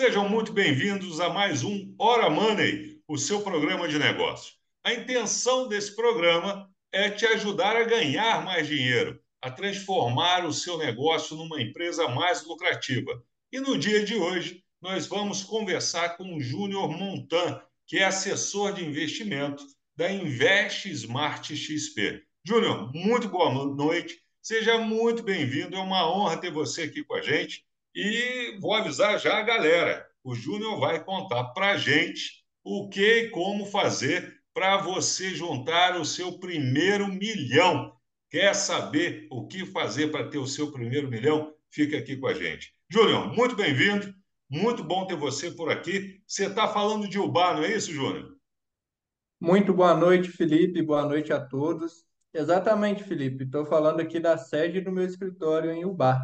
Sejam muito bem-vindos a mais um Hora Money, o seu programa de negócio. A intenção desse programa é te ajudar a ganhar mais dinheiro, a transformar o seu negócio numa empresa mais lucrativa. E no dia de hoje, nós vamos conversar com o Júnior Montan, que é assessor de investimento da Invest Smart XP. Júnior, muito boa noite. Seja muito bem-vindo. É uma honra ter você aqui com a gente. E vou avisar já a galera: o Júnior vai contar para a gente o que e como fazer para você juntar o seu primeiro milhão. Quer saber o que fazer para ter o seu primeiro milhão? Fica aqui com a gente. Júnior, muito bem-vindo. Muito bom ter você por aqui. Você está falando de Ubá, não é isso, Júnior? Muito boa noite, Felipe. Boa noite a todos. Exatamente, Felipe. Estou falando aqui da sede do meu escritório em Ubá.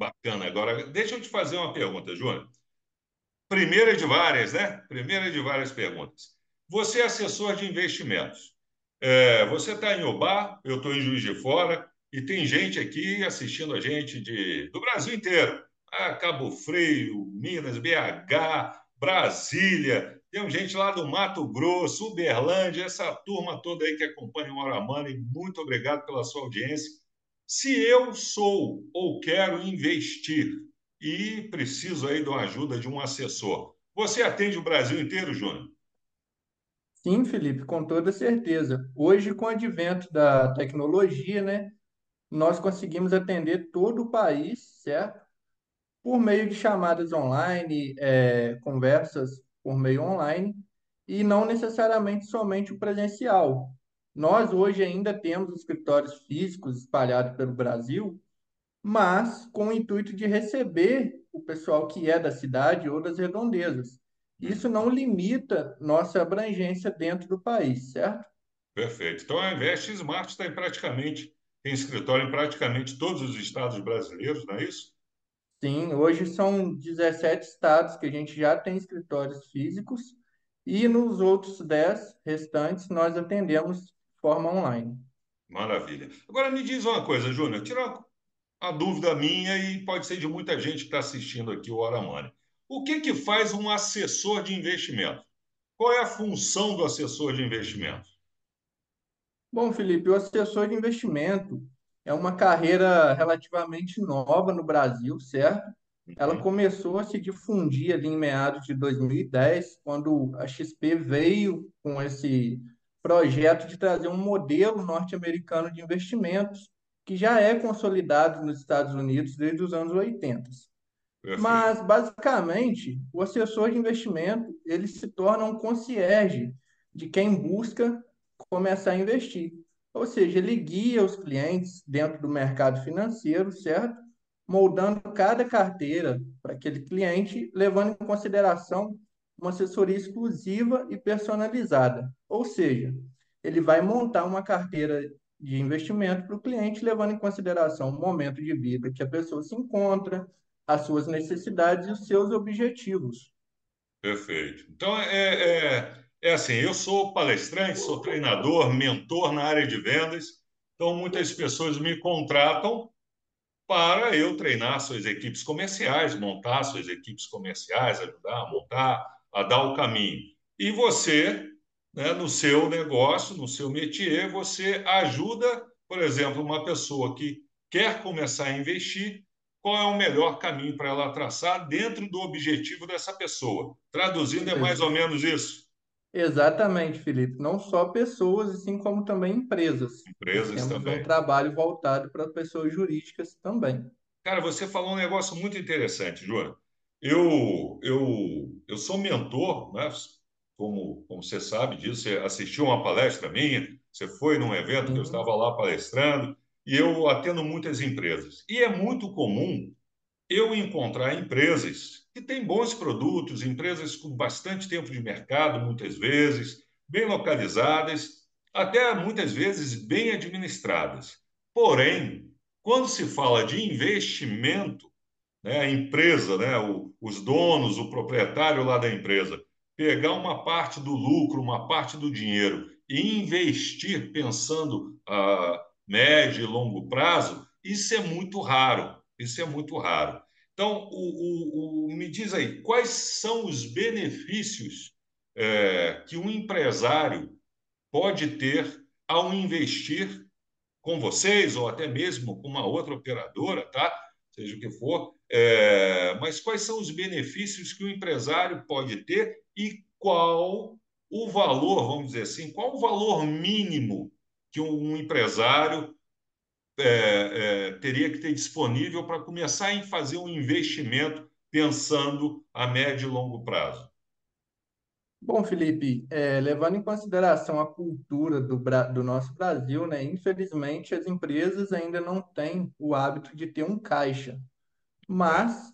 Bacana. Agora, deixa eu te fazer uma pergunta, Júnior. Primeira de várias, né? Primeira de várias perguntas. Você é assessor de investimentos. É, você está em Ubá, eu estou em Juiz de Fora, e tem gente aqui assistindo a gente de, do Brasil inteiro. Ah, Cabo Frio, Minas, BH, Brasília, tem gente lá do Mato Grosso, Uberlândia, essa turma toda aí que acompanha o Hora Money, muito obrigado pela sua audiência. Se eu sou ou quero investir e preciso aí da ajuda de um assessor, você atende o Brasil inteiro, Júnior? Sim, Felipe, com toda certeza. Hoje, com o advento da tecnologia, né, nós conseguimos atender todo o país, certo? Por meio de chamadas online, é, conversas por meio online e não necessariamente somente o presencial. Nós hoje ainda temos escritórios físicos espalhados pelo Brasil, mas com o intuito de receber o pessoal que é da cidade ou das redondezas. Isso não limita nossa abrangência dentro do país, certo? Perfeito. Então a Invest Smart está em praticamente, tem escritório em praticamente todos os estados brasileiros, não é isso? Sim, hoje são 17 estados que a gente já tem escritórios físicos e nos outros 10 restantes nós atendemos de forma online. Maravilha. Agora me diz uma coisa, Júnior, tira a dúvida minha e pode ser de muita gente que está assistindo aqui o Hora Money. O que, que faz um assessor de investimento? Qual é a função do assessor de investimento? Bom, Felipe, o assessor de investimento é uma carreira relativamente nova no Brasil, certo? Ela Uhum. começou a se difundir ali em meados de 2010, quando a XP veio com esse projeto de trazer um modelo norte-americano de investimentos que já é consolidado nos Estados Unidos desde os anos 80. Perfeito. Mas, basicamente, o assessor de investimento, ele se torna um concierge de quem busca começar a investir. Ou seja, ele guia os clientes dentro do mercado financeiro, certo? Moldando cada carteira para aquele cliente, levando em consideração uma assessoria exclusiva e personalizada. Ou seja, ele vai montar uma carteira de investimento para o cliente, levando em consideração o momento de vida que a pessoa se encontra, as suas necessidades e os seus objetivos. Perfeito. Então, é, é, é assim, eu sou palestrante, sou treinador, mentor na área de vendas, então muitas pessoas me contratam para eu treinar suas equipes comerciais, montar suas equipes comerciais, ajudar a montar, a dar o caminho. E você, né, no seu negócio, no seu métier, você ajuda, por exemplo, uma pessoa que quer começar a investir, qual é o melhor caminho para ela traçar dentro do objetivo dessa pessoa. Traduzindo, é mais ou menos isso. Exatamente, Felipe. Não só pessoas, assim como também empresas. Nós Empresas temos um também. trabalho voltado para pessoas jurídicas também. Cara, você falou um negócio muito interessante, Júnior. Eu, eu, eu sou mentor, né? Como, como você sabe disso, você assistiu uma palestra minha, você foi num evento que eu Sim, estava lá palestrando, e eu atendo muitas empresas. E é muito comum eu encontrar empresas que têm bons produtos, empresas com bastante tempo de mercado, muitas vezes, bem localizadas, até muitas vezes bem administradas. Porém, quando se fala de investimento, né, a empresa, né, o, os donos, o proprietário lá da empresa, pegar uma parte do lucro, uma parte do dinheiro e investir pensando a médio e longo prazo, isso é muito raro. Isso é muito raro. Então, o, o, o, me diz aí, quais são os benefícios é, que um empresário pode ter ao investir com vocês ou até mesmo com uma outra operadora, tá? Seja o que for. É, mas quais são os benefícios que o empresário pode ter e qual o valor, vamos dizer assim, qual o valor mínimo que um empresário é, é, teria que ter disponível para começar a fazer um investimento pensando a médio e longo prazo? Bom, Felipe, é, levando em consideração a cultura do, do nosso Brasil, né, infelizmente as empresas ainda não têm o hábito de ter um caixa. Mas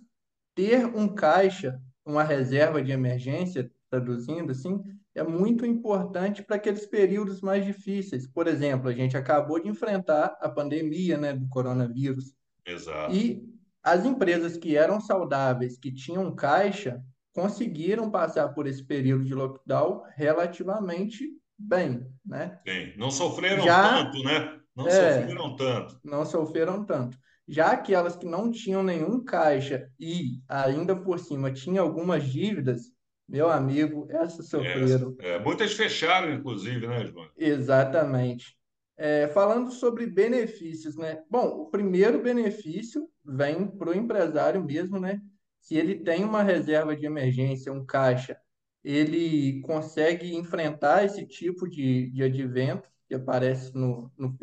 ter um caixa, uma reserva de emergência, traduzindo assim, é muito importante para aqueles períodos mais difíceis. Por exemplo, a gente acabou de enfrentar a pandemia, né, do coronavírus. Exato. E as empresas que eram saudáveis, que tinham caixa, conseguiram passar por esse período de lockdown relativamente bem, né? Sim, não sofreram Já, tanto, né? Não é, sofreram tanto. Não sofreram tanto. Já aquelas que não tinham nenhum caixa e ainda por cima tinham algumas dívidas, meu amigo, essas sofreram. É, é, muitas fecharam, inclusive, né, João? Exatamente. É, falando sobre benefícios, né? Bom, o primeiro benefício vem para o empresário mesmo, né? se ele tem uma reserva de emergência, um caixa, ele consegue enfrentar esse tipo de, de advento que aparece no, no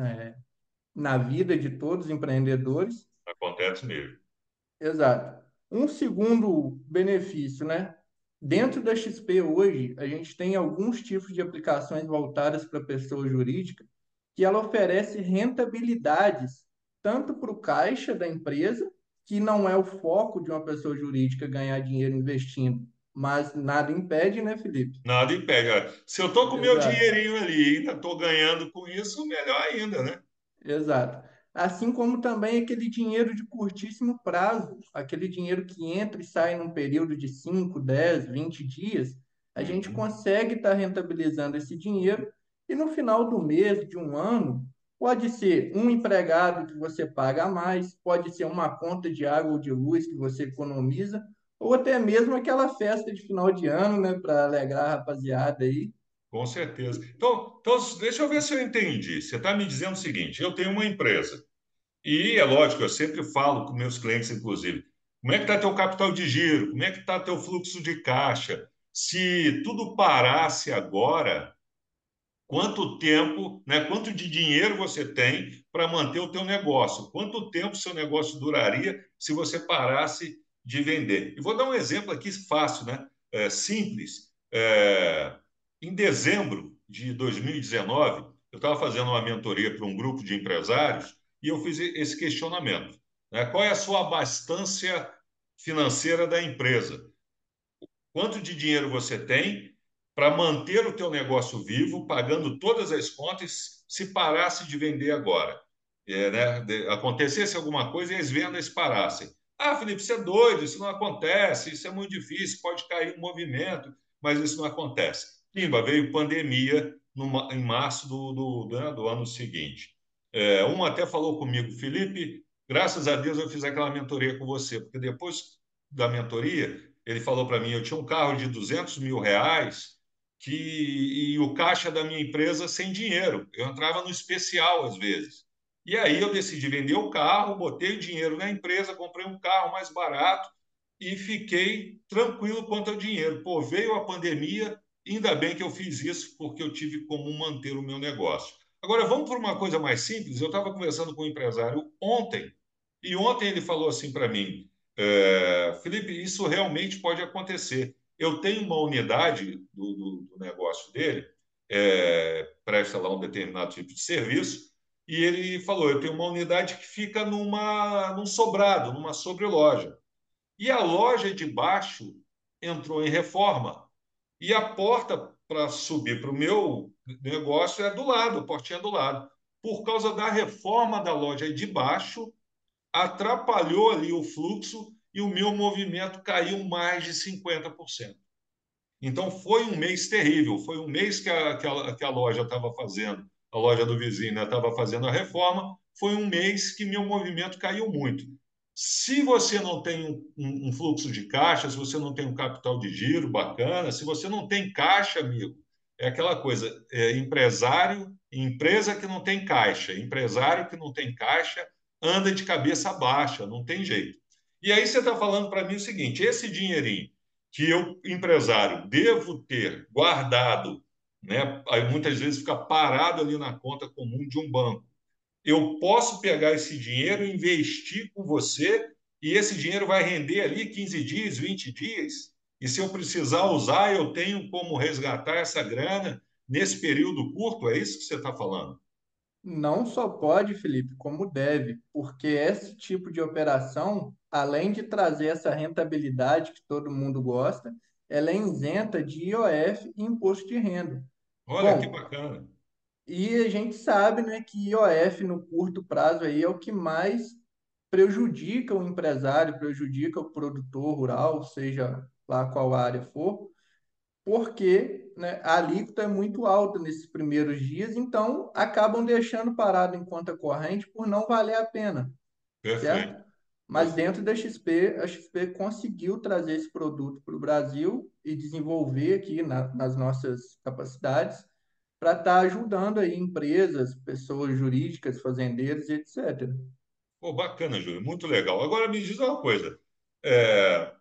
é, na vida de todos os empreendedores. Acontece mesmo. Exato. Um segundo benefício, né? Dentro da XP hoje, a gente tem alguns tipos de aplicações voltadas para a pessoa jurídica que ela oferece rentabilidades tanto para o caixa da empresa que não é o foco de uma pessoa jurídica ganhar dinheiro investindo. Mas nada impede, né, Felipe? Nada impede. Se eu estou com o meu dinheirinho ali e ainda estou ganhando com isso, melhor ainda, né? Exato. Assim como também aquele dinheiro de curtíssimo prazo, aquele dinheiro que entra e sai num período de 5, 10, 20 dias, a uhum. gente consegue estar tá rentabilizando esse dinheiro e no final do mês, de um ano, Pode ser um empregado que você paga a mais, pode ser uma conta de água ou de luz que você economiza, ou até mesmo aquela festa de final de ano, né, para alegrar a rapaziada aí. Com certeza. Então, então, deixa eu ver se eu entendi. Você está me dizendo o seguinte: eu tenho uma empresa, e é lógico, eu sempre falo com meus clientes, inclusive, como é que está teu capital de giro? Como é que está teu fluxo de caixa? Se tudo parasse agora, quanto tempo, né, quanto de dinheiro você tem para manter o teu negócio, quanto tempo seu negócio duraria se você parasse de vender. E vou dar um exemplo aqui fácil, né, é, simples. É, em dezembro de 2019, eu estava fazendo uma mentoria para um grupo de empresários e eu fiz esse questionamento. Né, qual é a sua abastância financeira da empresa? Quanto de dinheiro você tem para manter o teu negócio vivo, pagando todas as contas, se parasse de vender agora. É, né? acontecesse alguma coisa e as vendas parassem. Ah, Felipe, você é doido, isso não acontece, isso é muito difícil, pode cair um movimento, mas isso não acontece. Pimba, veio pandemia no, em março do, do, do, né, do ano seguinte. É, um até falou comigo, Felipe, graças a Deus eu fiz aquela mentoria com você, porque depois da mentoria, ele falou para mim, eu tinha um carro de 200 mil reais, que e o caixa da minha empresa sem dinheiro. Eu entrava no especial às vezes. E aí eu decidi vender o carro, botei o dinheiro na empresa, comprei um carro mais barato e fiquei tranquilo quanto ao dinheiro. Pô, veio a pandemia, ainda bem que eu fiz isso, porque eu tive como manter o meu negócio. Agora, vamos para uma coisa mais simples. Eu estava conversando com um empresário ontem, e ontem ele falou assim para mim: é, Felipe, isso realmente pode acontecer eu tenho uma unidade do, do, do negócio dele, é, presta lá um determinado tipo de serviço, e ele falou: eu tenho uma unidade que fica numa, num sobrado, numa sobreloja. E a loja de baixo entrou em reforma. E a porta para subir para o meu negócio é do lado, a portinha do lado. Por causa da reforma da loja de baixo, atrapalhou ali o fluxo e o meu movimento caiu mais de 50%. Então, foi um mês terrível. Foi um mês que a, que a, que a loja estava fazendo, a loja do vizinho estava né, fazendo a reforma. Foi um mês que meu movimento caiu muito. Se você não tem um, um, fluxo de caixa, se você não tem um capital de giro bacana, se você não tem caixa, amigo, é aquela coisa: é empresário, empresa que não tem caixa, empresário que não tem caixa anda de cabeça baixa, não tem jeito. E aí você está falando para mim o seguinte: esse dinheirinho que eu, empresário, devo ter guardado, né, aí muitas vezes fica parado ali na conta comum de um banco eu posso pegar esse dinheiro, investir com você, e esse dinheiro vai render ali 15 dias, 20 dias. E se eu precisar usar, eu tenho como resgatar essa grana nesse período curto? É isso que você está falando? Não só pode, Felipe, como deve, porque esse tipo de operação, além de trazer essa rentabilidade que todo mundo gosta, ela é isenta de IOF e imposto de renda. Olha Bom, que bacana. E a gente sabe, né, que IOF no curto prazo aí é o que mais prejudica o empresário, prejudica o produtor rural, seja lá qual área for, porque né, a alíquota é muito alta nesses primeiros dias, então acabam deixando parado em conta corrente por não valer a pena, Perfeito. certo? Mas dentro da XP, a XP conseguiu trazer esse produto para o Brasil e desenvolver aqui na, nas nossas capacidades para estar tá ajudando aí empresas, pessoas jurídicas, fazendeiros, etc. Pô, bacana, Júlio, muito legal. Agora me diz uma coisa. É...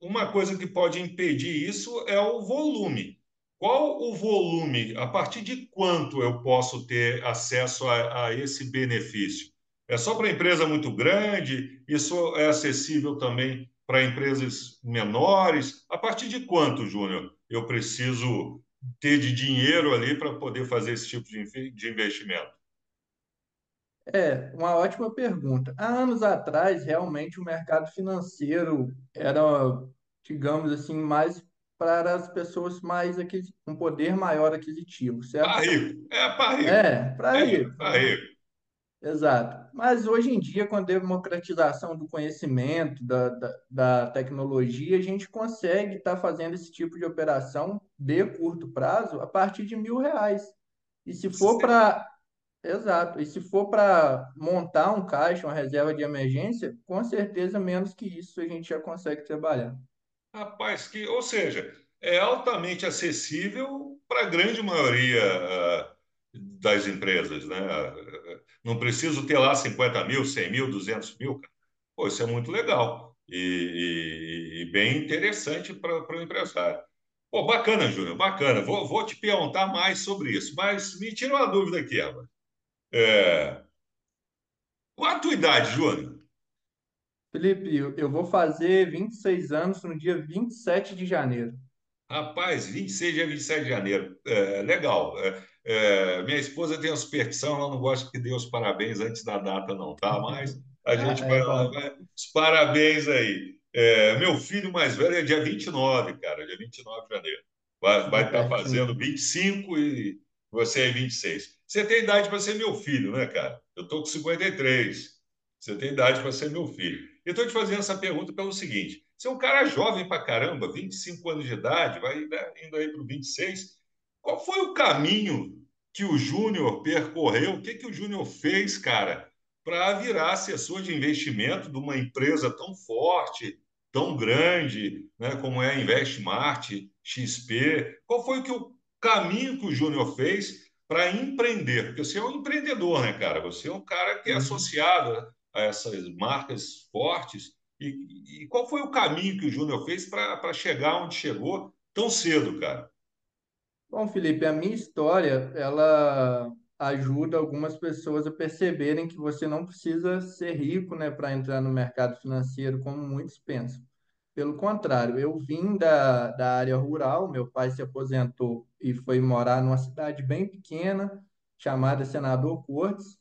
Uma coisa que pode impedir isso é o volume. Qual o volume? A partir de quanto eu posso ter acesso a, a esse benefício? É só para empresa muito grande? Isso é acessível também para empresas menores? A partir de quanto, Júnior, eu preciso ter de dinheiro ali para poder fazer esse tipo de, investimento? É, uma ótima pergunta. Há anos atrás, realmente, o mercado financeiro era, digamos assim, mais para as pessoas mais com um poder maior aquisitivo, certo? Para rico. É, para rico. É, para é, rico. Para rico. Exato. Mas hoje em dia, com a democratização do conhecimento, da, da, da tecnologia, a gente consegue estar tá fazendo esse tipo de operação de curto prazo a partir de mil reais. E se for para. Exato. E se for para montar um caixa, uma reserva de emergência, com certeza menos que isso a gente já consegue trabalhar. Rapaz, que, ou seja, é altamente acessível para a grande maioria uh, das empresas, né? Não preciso ter lá 50 mil, 100 mil, 200 mil. Cara. Pô, isso é muito legal e, e, e bem interessante para o empresário. Pô, bacana, Júnior, bacana. Vou, vou te perguntar mais sobre isso, mas me tira uma dúvida aqui, Eva. É... Qual a tua idade, Júnior? Felipe, eu vou fazer 26 anos no dia 27 de janeiro. Rapaz, 26 dia 27 de janeiro. É, legal. É, é, minha esposa tem uma superstição, ela não gosta que dê os parabéns antes da data, não, tá? Mas a gente ah, vai, é, vai, Os parabéns aí. É, meu filho mais velho é dia 29, cara, dia 29 de janeiro. Vai, vai estar tá fazendo 25 e você é 26. Você tem idade para ser meu filho, né, cara? Eu estou com 53. Você tem idade para ser meu filho. Eu estou te fazendo essa pergunta pelo seguinte: você é um cara jovem para caramba, 25 anos de idade, vai né, indo aí para o 26. Qual foi o caminho que o Júnior percorreu? O que, que o Júnior fez, cara, para virar assessor de investimento de uma empresa tão forte, tão grande, né, como é a Investmart, XP? Qual foi que o caminho que o Júnior fez para empreender? Porque você é um empreendedor, né, cara? Você é um cara que é uhum. associado a essas marcas fortes. E, e qual foi o caminho que o Júnior fez para chegar onde chegou tão cedo, cara? Bom, Felipe, a minha história, ela ajuda algumas pessoas a perceberem que você não precisa ser rico, né, para entrar no mercado financeiro, como muitos pensam. Pelo contrário, eu vim da, da área rural, meu pai se aposentou e foi morar numa cidade bem pequena, chamada Senador Cortes,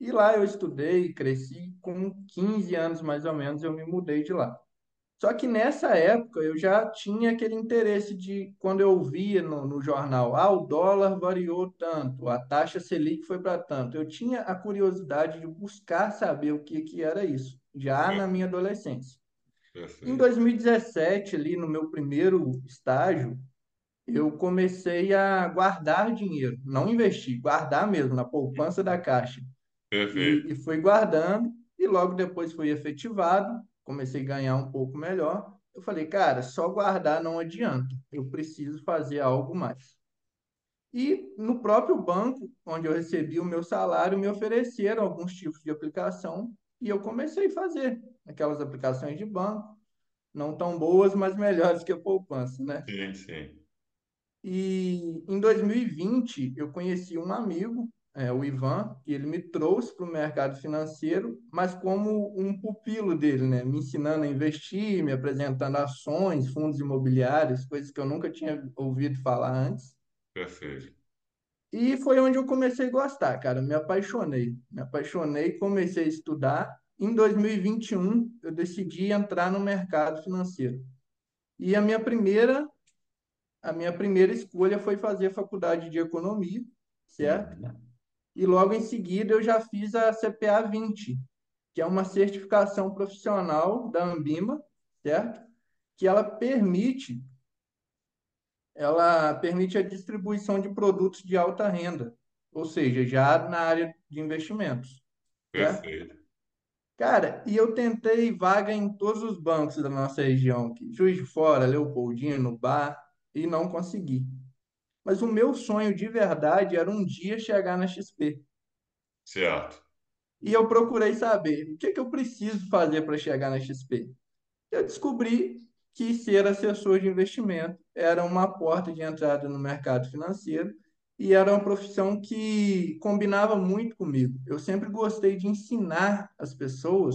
e lá eu estudei cresci. Com 15 anos mais ou menos, eu me mudei de lá. Só que nessa época eu já tinha aquele interesse de, quando eu via no, no jornal, ah, o dólar variou tanto, a taxa Selic foi para tanto. Eu tinha a curiosidade de buscar saber o que, que era isso, já na minha adolescência. Perfeito. Em 2017, ali no meu primeiro estágio, eu comecei a guardar dinheiro, não investir, guardar mesmo na poupança da Caixa. Perfeito. E, e fui guardando e logo depois foi efetivado, comecei a ganhar um pouco melhor. Eu falei, cara, só guardar não adianta, eu preciso fazer algo mais. E no próprio banco, onde eu recebi o meu salário, me ofereceram alguns tipos de aplicação e eu comecei a fazer aquelas aplicações de banco, não tão boas, mas melhores que a poupança, né? Sim, sim. E em 2020 eu conheci um amigo, é, o Ivan, que ele me trouxe para o mercado financeiro, mas como um pupilo dele, né? Me ensinando a investir, me apresentando ações, fundos imobiliários, coisas que eu nunca tinha ouvido falar antes. Perfeito. E foi onde eu comecei a gostar, cara. Me apaixonei. Me apaixonei, comecei a estudar. Em 2021, eu decidi entrar no mercado financeiro. E a minha primeira, a minha primeira escolha foi fazer faculdade de economia, certo? Uhum. E logo em seguida eu já fiz a CPA 20, que é uma certificação profissional da Ambima, certo? Que ela permite ela permite a distribuição de produtos de alta renda, ou seja, já na área de investimentos, certo? Perfeito. Cara, e eu tentei vaga em todos os bancos da nossa região, Juiz de Fora, Leopoldino, Bar, e não consegui. Mas o meu sonho de verdade era um dia chegar na XP. Certo. E eu procurei saber o que, que eu preciso fazer para chegar na XP. Eu descobri que ser assessor de investimento era uma porta de entrada no mercado financeiro e era uma profissão que combinava muito comigo. Eu sempre gostei de ensinar as pessoas,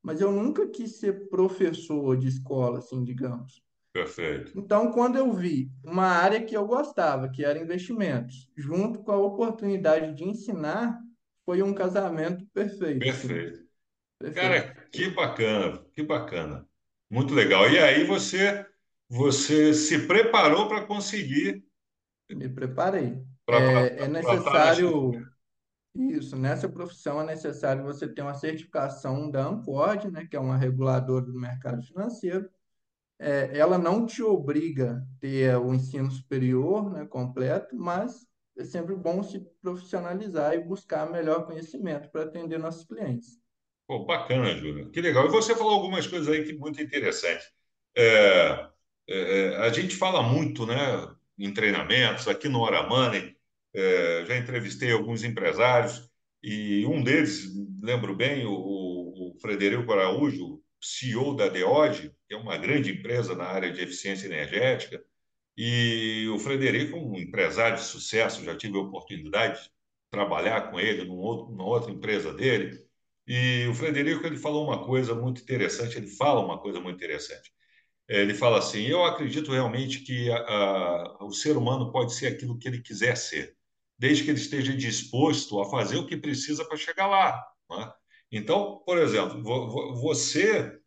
mas eu nunca quis ser professor de escola, assim, digamos. Perfeito. Então, quando eu vi uma área que eu gostava, que era investimentos, junto com a oportunidade de ensinar, foi um casamento perfeito. Perfeito. Perfeito. Cara, que bacana, que bacana. Muito legal. E aí você você se preparou para conseguir Me preparei. para É, é estar na XP. necessário Isso, nessa profissão é necessário você ter uma certificação da ANCORD, né, que é uma reguladora do mercado financeiro. É, ela não te obriga a ter o ensino superior, né, completo, mas é sempre bom se profissionalizar e buscar melhor conhecimento para atender nossos clientes. Pô, bacana, Júlio. Que legal. E você falou algumas coisas aí que muito interessantes. É, é, a gente fala muito, né, em treinamentos, aqui no Hora Money, é, já entrevistei alguns empresários e um deles, lembro bem, o, o Frederico Araújo, CEO da Deode, que é uma grande empresa na área de eficiência energética, e o Frederico, um empresário de sucesso, já tive a oportunidade de trabalhar com ele num outro, numa outra empresa dele. E o Frederico ele falou uma coisa muito interessante, ele fala uma coisa muito interessante. É, Ele fala assim: Eu acredito realmente que a- a- o ser humano pode ser aquilo que ele quiser ser, desde que ele esteja disposto a fazer o que precisa para chegar lá. né? Então, por exemplo, vo- vo- você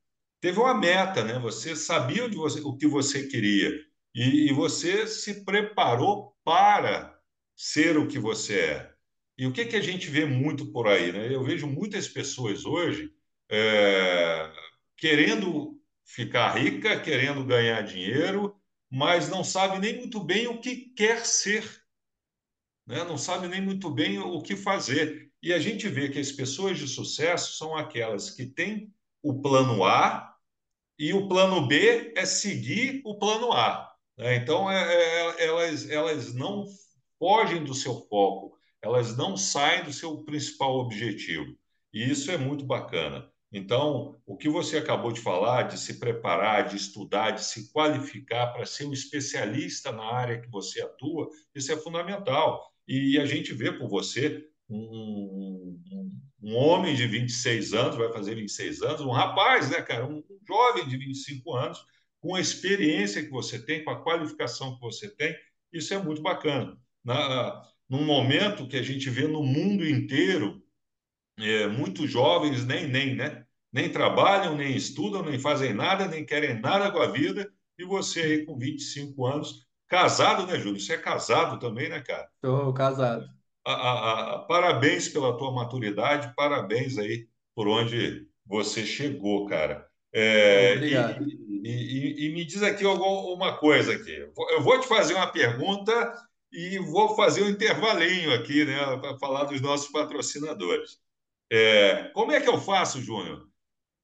teve uma meta, né? Você sabia onde você- o que você queria e, e você se preparou para ser o que você é. E o que que a gente vê muito por aí, né? Eu vejo muitas pessoas hoje é, querendo ficar rica, querendo ganhar dinheiro, mas não sabe nem muito bem o que quer ser, né? Não sabe nem muito bem o que fazer. E a gente vê que as pessoas de sucesso são aquelas que têm o plano A e o plano B é seguir o plano A. né? Então, é- é- elas, elas não fogem do seu foco, elas não saem do seu principal objetivo. E isso é muito bacana. Então, o que você acabou de falar, de se preparar, de estudar, de se qualificar para ser um especialista na área que você atua, isso é fundamental. E a gente vê por você um, um, um homem de 26 anos, vai fazer 26 anos, um rapaz, né, cara, um jovem de 25 anos, com a experiência que você tem, com a qualificação que você tem, isso é muito bacana. Na, num momento que a gente vê no mundo inteiro, é, muitos jovens nem, nem, né, nem trabalham, nem estudam, nem fazem nada, nem querem nada com a vida, e você aí com 25 anos, casado, né, Júlio? Você é casado também, né, cara? Estou casado. A- a- a- parabéns pela tua maturidade, parabéns aí por onde você chegou, cara. É, e, Obrigado. e- e- e me diz aqui alguma uma coisa aqui. Eu vou eu vou te fazer uma pergunta e vou fazer um intervalinho aqui, né, para falar dos nossos patrocinadores. É, como é que eu faço, Júnior,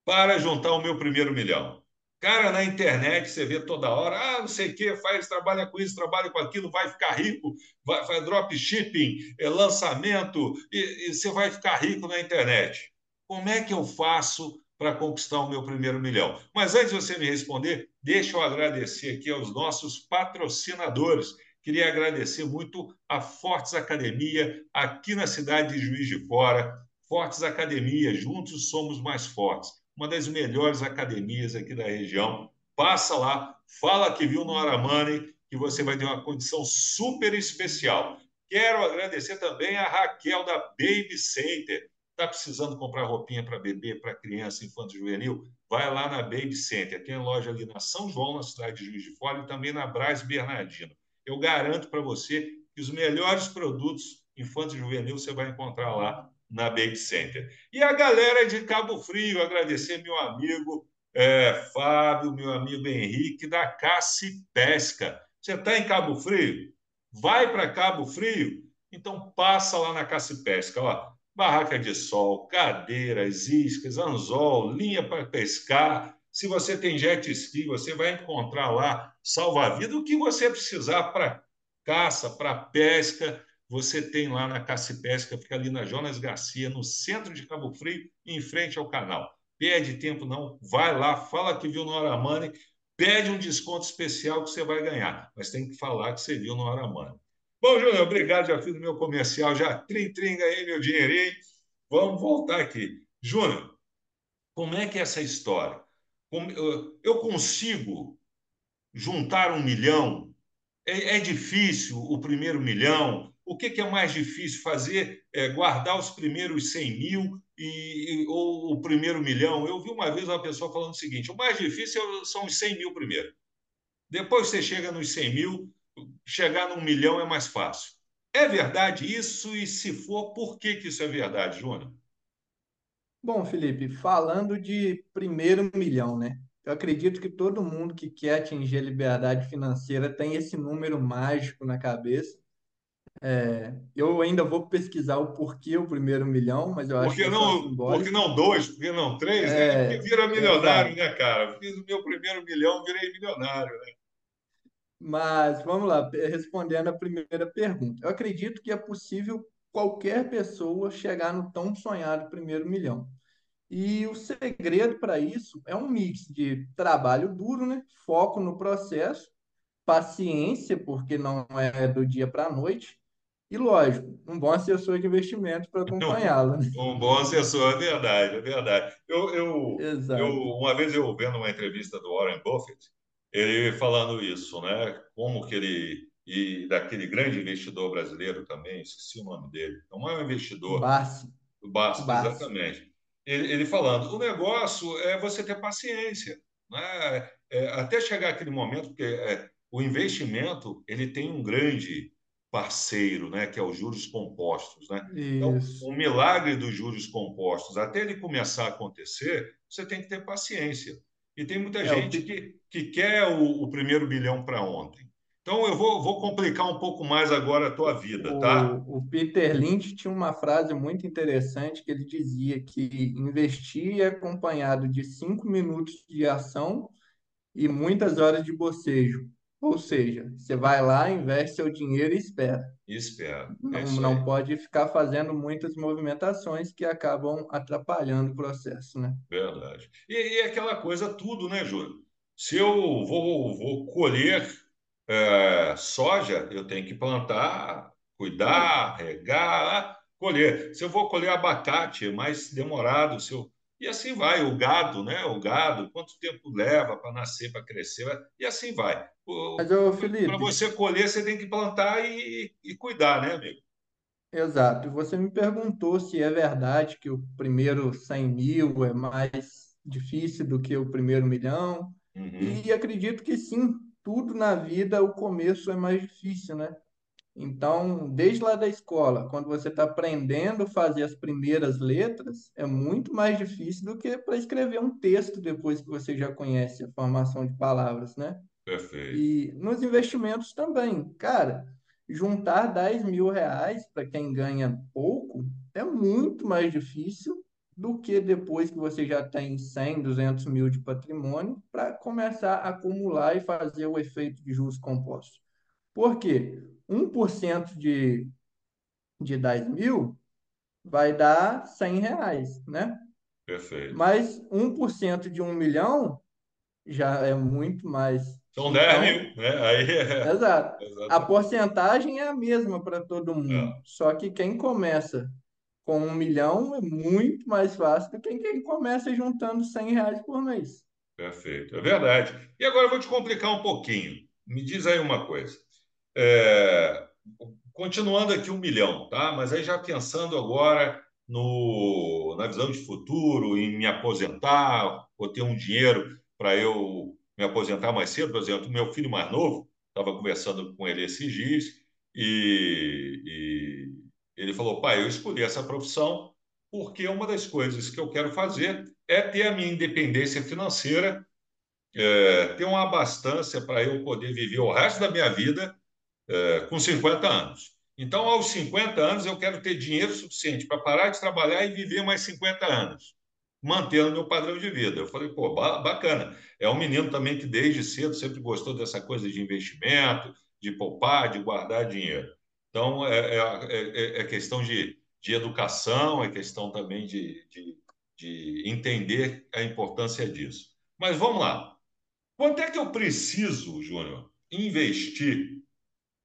para juntar o meu primeiro milhão? Cara, na internet você vê toda hora, ah, não sei o que, faz, trabalha com isso, trabalha com aquilo, vai ficar rico, vai, faz dropshipping, é, lançamento, e, e você vai ficar rico na internet. Como é que eu faço para conquistar o meu primeiro milhão? Mas antes de você me responder, deixa eu agradecer aqui aos nossos patrocinadores. Queria agradecer muito a Fortes Academia, aqui na cidade de Juiz de Fora. Fortes Academia, juntos somos mais fortes. Uma das melhores academias aqui da região. Passa lá, fala que viu no Aramani, que você vai ter uma condição super especial. Quero agradecer também a Raquel da Baby Center. Está precisando comprar roupinha para bebê, para criança, infanto juvenil? Vai lá na Baby Center. Tem loja ali na São João, na cidade de Juiz de Fora, e também na Braz Bernardino. Eu garanto para você que os melhores produtos infanto juvenil você vai encontrar lá na Baby Center. E a galera de Cabo Frio, agradecer meu amigo é, Fábio, meu amigo Henrique, da Cassi Pesca. Você está em Cabo Frio? Vai para Cabo Frio? Então passa lá na Cassi Pesca. Ó, barraca de sol, cadeiras, iscas, anzol, linha para pescar. Se você tem jet ski, você vai encontrar lá salva-vida, o que você precisar para caça, para pesca, você tem lá na Caça Pesca, fica ali na Jonas Garcia, no centro de Cabo Frio, em frente ao canal. Perde tempo não, vai lá, fala que viu no Aramani, pede um desconto especial que você vai ganhar, mas tem que falar que você viu no Aramani. Bom, Júnior, obrigado, já fiz o meu comercial, já trim-trim, aí meu dinheirinho. Vamos voltar aqui. Júnior, como é que é essa história? Eu consigo juntar um milhão? É, é difícil o primeiro milhão? O que, que, é mais difícil fazer? É guardar os primeiros 100 mil e, ou o primeiro milhão? Eu vi uma vez uma pessoa falando o seguinte: o mais difícil são os 100 mil primeiro. Depois você chega nos 100 mil, chegar num milhão é mais fácil. É verdade isso? E se for, por que, que isso é verdade, Júnior? Bom, Felipe, falando de primeiro milhão, né? Eu acredito que todo mundo que quer atingir a liberdade financeira tem esse número mágico na cabeça. É, eu ainda vou pesquisar o porquê o primeiro milhão, mas eu acho que é não, Por que não dois? Por que não três? Né? É, né? Porque vira milionário, né, cara? Fiz o meu primeiro milhão, virei milionário, né? Mas vamos lá, respondendo a primeira pergunta. Eu acredito que é possível qualquer pessoa chegar no tão sonhado primeiro milhão. E o segredo para isso é um mix de trabalho duro, né? foco no processo, paciência, porque não é do dia para a noite, e lógico, um bom assessor de investimento para acompanhá-lo. Né? Um bom assessor, é verdade, é verdade. Eu, eu, eu, uma vez eu vendo uma entrevista do Warren Buffett, ele falando isso, né? Como que ele e daquele grande investidor brasileiro também, esqueci o nome dele, é o maior investidor. Bassi. Bassi, exatamente. Ele, ele, falando, o negócio é você ter paciência, né? É, até chegar aquele momento, porque é, o investimento ele tem um grande parceiro, né, que é os juros compostos, né? Então, o milagre dos juros compostos, até ele começar a acontecer, você tem que ter paciência. E tem muita é, gente que, que quer o, o primeiro bilhão para ontem. Então, eu vou, vou complicar um pouco mais agora a tua vida, tá? O, o Peter Lynch tinha uma frase muito interessante que ele dizia que investir é acompanhado de cinco minutos de ação e muitas horas de bocejo. Ou seja, você vai lá, investe seu dinheiro e espera. Espera. É não, não pode ficar fazendo muitas movimentações que acabam atrapalhando o processo, né? Verdade. E, e aquela coisa tudo, né, Júlio? Se eu vou, vou colher é, soja, eu tenho que plantar, cuidar, regar, colher. Se eu vou colher abacate, é mais demorado. Se eu e assim vai, o gado, né? O gado, quanto tempo leva para nascer, para crescer, e assim vai. Para você colher, você tem que plantar e, e cuidar, né, amigo? Exato. Você me perguntou se é verdade que o primeiro 100 mil é mais difícil do que o primeiro milhão. Uhum. E acredito que sim. Tudo na vida, o começo é mais difícil, né? Então, desde lá da escola, quando você está aprendendo a fazer as primeiras letras, é muito mais difícil do que para escrever um texto depois que você já conhece a formação de palavras, né? Perfeito. E nos investimentos também. Cara, juntar 10 mil reais para quem ganha pouco é muito mais difícil do que depois que você já tem 100, 200 mil de patrimônio para começar a acumular e fazer o efeito de juros compostos. Por quê? 1% de, de 10 mil vai dar 100 reais, né? Perfeito. Mas 1% de 1 milhão já é muito mais. São 10 então, mil, né? Aí é... Exato. A porcentagem é a mesma para todo mundo. É. Só que quem começa com um milhão é muito mais fácil do que quem começa juntando 100 reais por mês. Perfeito, é verdade. E agora eu vou te complicar um pouquinho. Me diz aí uma coisa. É... Continuando aqui um milhão, tá? Mas aí já pensando agora no, na visão de futuro, em me aposentar, ou ter um dinheiro para eu me aposentar mais cedo. Por exemplo, meu filho mais novo, estava conversando com ele esses dias, e, e ele falou: pai, eu escolhi essa profissão porque uma das coisas que eu quero fazer é ter a minha independência financeira, é, ter uma abastança para eu poder viver o resto da minha vida é, com 50 anos. Então, aos 50 anos, eu quero ter dinheiro suficiente para parar de trabalhar e viver mais 50 anos, mantendo meu padrão de vida. Eu falei, pô, bacana. É um menino também que desde cedo sempre gostou dessa coisa de investimento, de poupar, de guardar dinheiro. Então, é, é, é, é questão de, de educação, é questão também de, de, de entender a importância disso. Mas vamos lá. Quanto é que eu preciso, Júnior, investir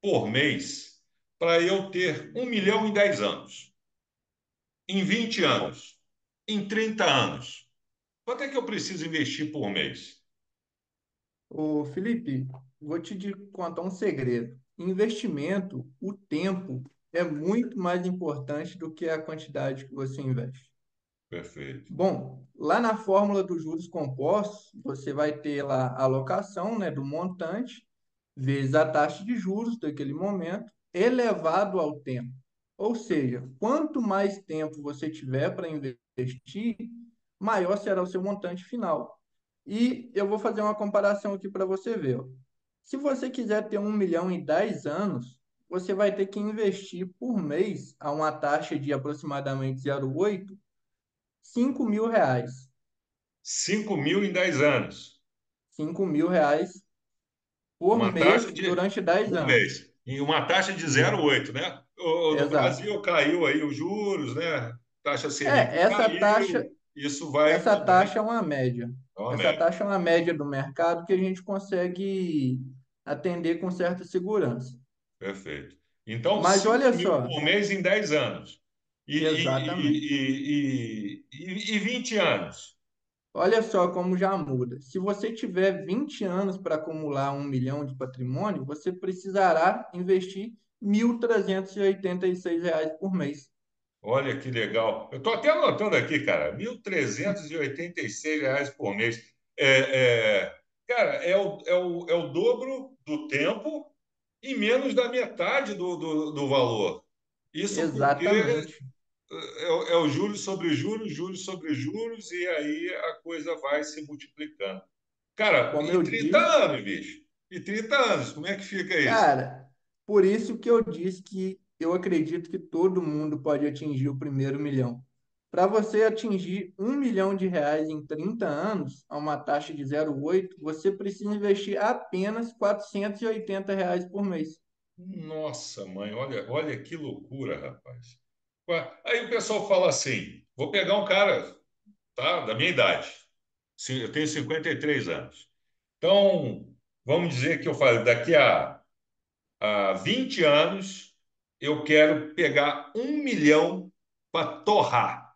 por mês para eu ter um milhão em 10 anos? Em 20 anos? Em 30 anos? Quanto é que eu preciso investir por mês? Ô, Felipe, vou te contar um segredo investimento, o tempo é muito mais importante do que a quantidade que você investe. Perfeito. Bom, lá na fórmula dos juros compostos, você vai ter lá a alocação né, do montante vezes a taxa de juros daquele momento elevado ao tempo. Ou seja, quanto mais tempo você tiver para investir, maior será o seu montante final. E eu vou fazer uma comparação aqui para você ver. Se você quiser ter um milhão em 10 anos, você vai ter que investir por mês a uma taxa de aproximadamente 0,8, 5 mil reais. 5 mil em 10 anos. 5 mil reais por uma mês de, durante 10 anos. Mês. E uma taxa de 0,8, né? O, no Brasil caiu aí os juros, né? Taxa Selic é, essa caiu, taxa, isso vai... Essa taxa é uma média. É uma essa média. taxa é uma média do mercado que a gente consegue atender com certa segurança. Perfeito. Então, Mas olha só. por mês em 10 anos. E, Exatamente. E, e, e, e 20 anos. Olha só como já muda. Se você tiver 20 anos para acumular um milhão de patrimônio, você precisará investir R$ 1.386 por mês. Olha que legal. Eu estou até anotando aqui, cara, R$ 1.386 por mês. É, é, cara, é o, é, o, é o dobro do tempo e menos da metade do, do, do valor. Isso Exatamente. É, é, o juros sobre juros, juros sobre juros, e aí a coisa vai se multiplicando. Cara, como e 30 disse... anos, bicho. E 30 anos, como é que fica isso? Cara, por isso que eu disse que eu acredito que todo mundo pode atingir o primeiro milhão. Para você atingir um milhão de reais em 30 anos, a uma taxa de 0,8, você precisa investir apenas 480 reais por mês. Nossa, mãe, olha, olha que loucura, rapaz. Aí o pessoal fala assim: vou pegar um cara tá, da minha idade, eu tenho 53 anos. Então, vamos dizer que eu falo, daqui a, a 20 anos, eu quero pegar um milhão para torrar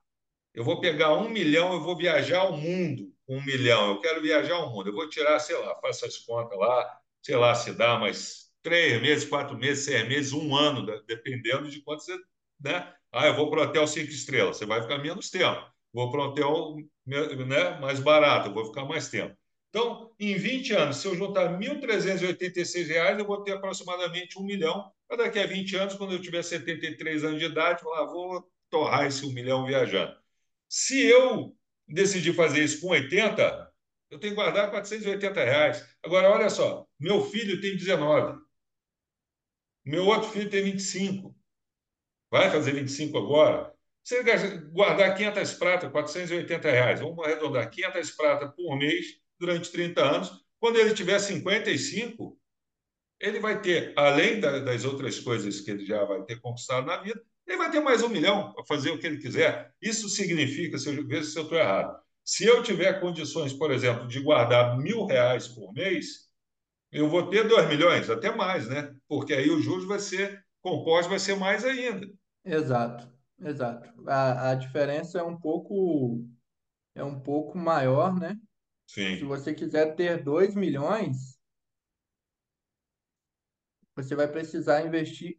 eu vou pegar um milhão, eu vou viajar o mundo um milhão. Eu quero viajar o mundo. Eu vou tirar, sei lá, faço as contas lá, sei lá, se dá mais três meses, quatro meses, seis meses, um ano, dependendo de quanto você. Né? Ah, eu vou para o hotel cinco estrelas, você vai ficar menos tempo. Vou para o hotel né, mais barato, eu vou ficar mais tempo. Então, em 20 anos, se eu juntar R$ 1.386, eu vou ter aproximadamente um milhão. Para daqui a 20 anos, quando eu tiver 73 anos de idade, eu falar, vou torrar esse um milhão viajando. Se eu decidir fazer isso com 80, eu tenho que guardar 480 reais. Agora, olha só, meu filho tem 19. Meu outro filho tem 25. Vai fazer 25 agora. você guardar 500 pratas, 480 reais, vamos arredondar 500 pratas por mês durante 30 anos, quando ele tiver 55, ele vai ter, além das outras coisas que ele já vai ter conquistado na vida, ele vai ter mais um milhão para fazer o que ele quiser. Isso significa, se eu ver se eu estou errado, se eu tiver condições, por exemplo, de guardar mil reais por mês, eu vou ter dois milhões, até mais, né? Porque aí o juros vai ser composto, vai ser mais ainda. Exato, exato. A, a diferença é um pouco é um pouco maior, né? Sim. Se você quiser ter 2 milhões, você vai precisar investir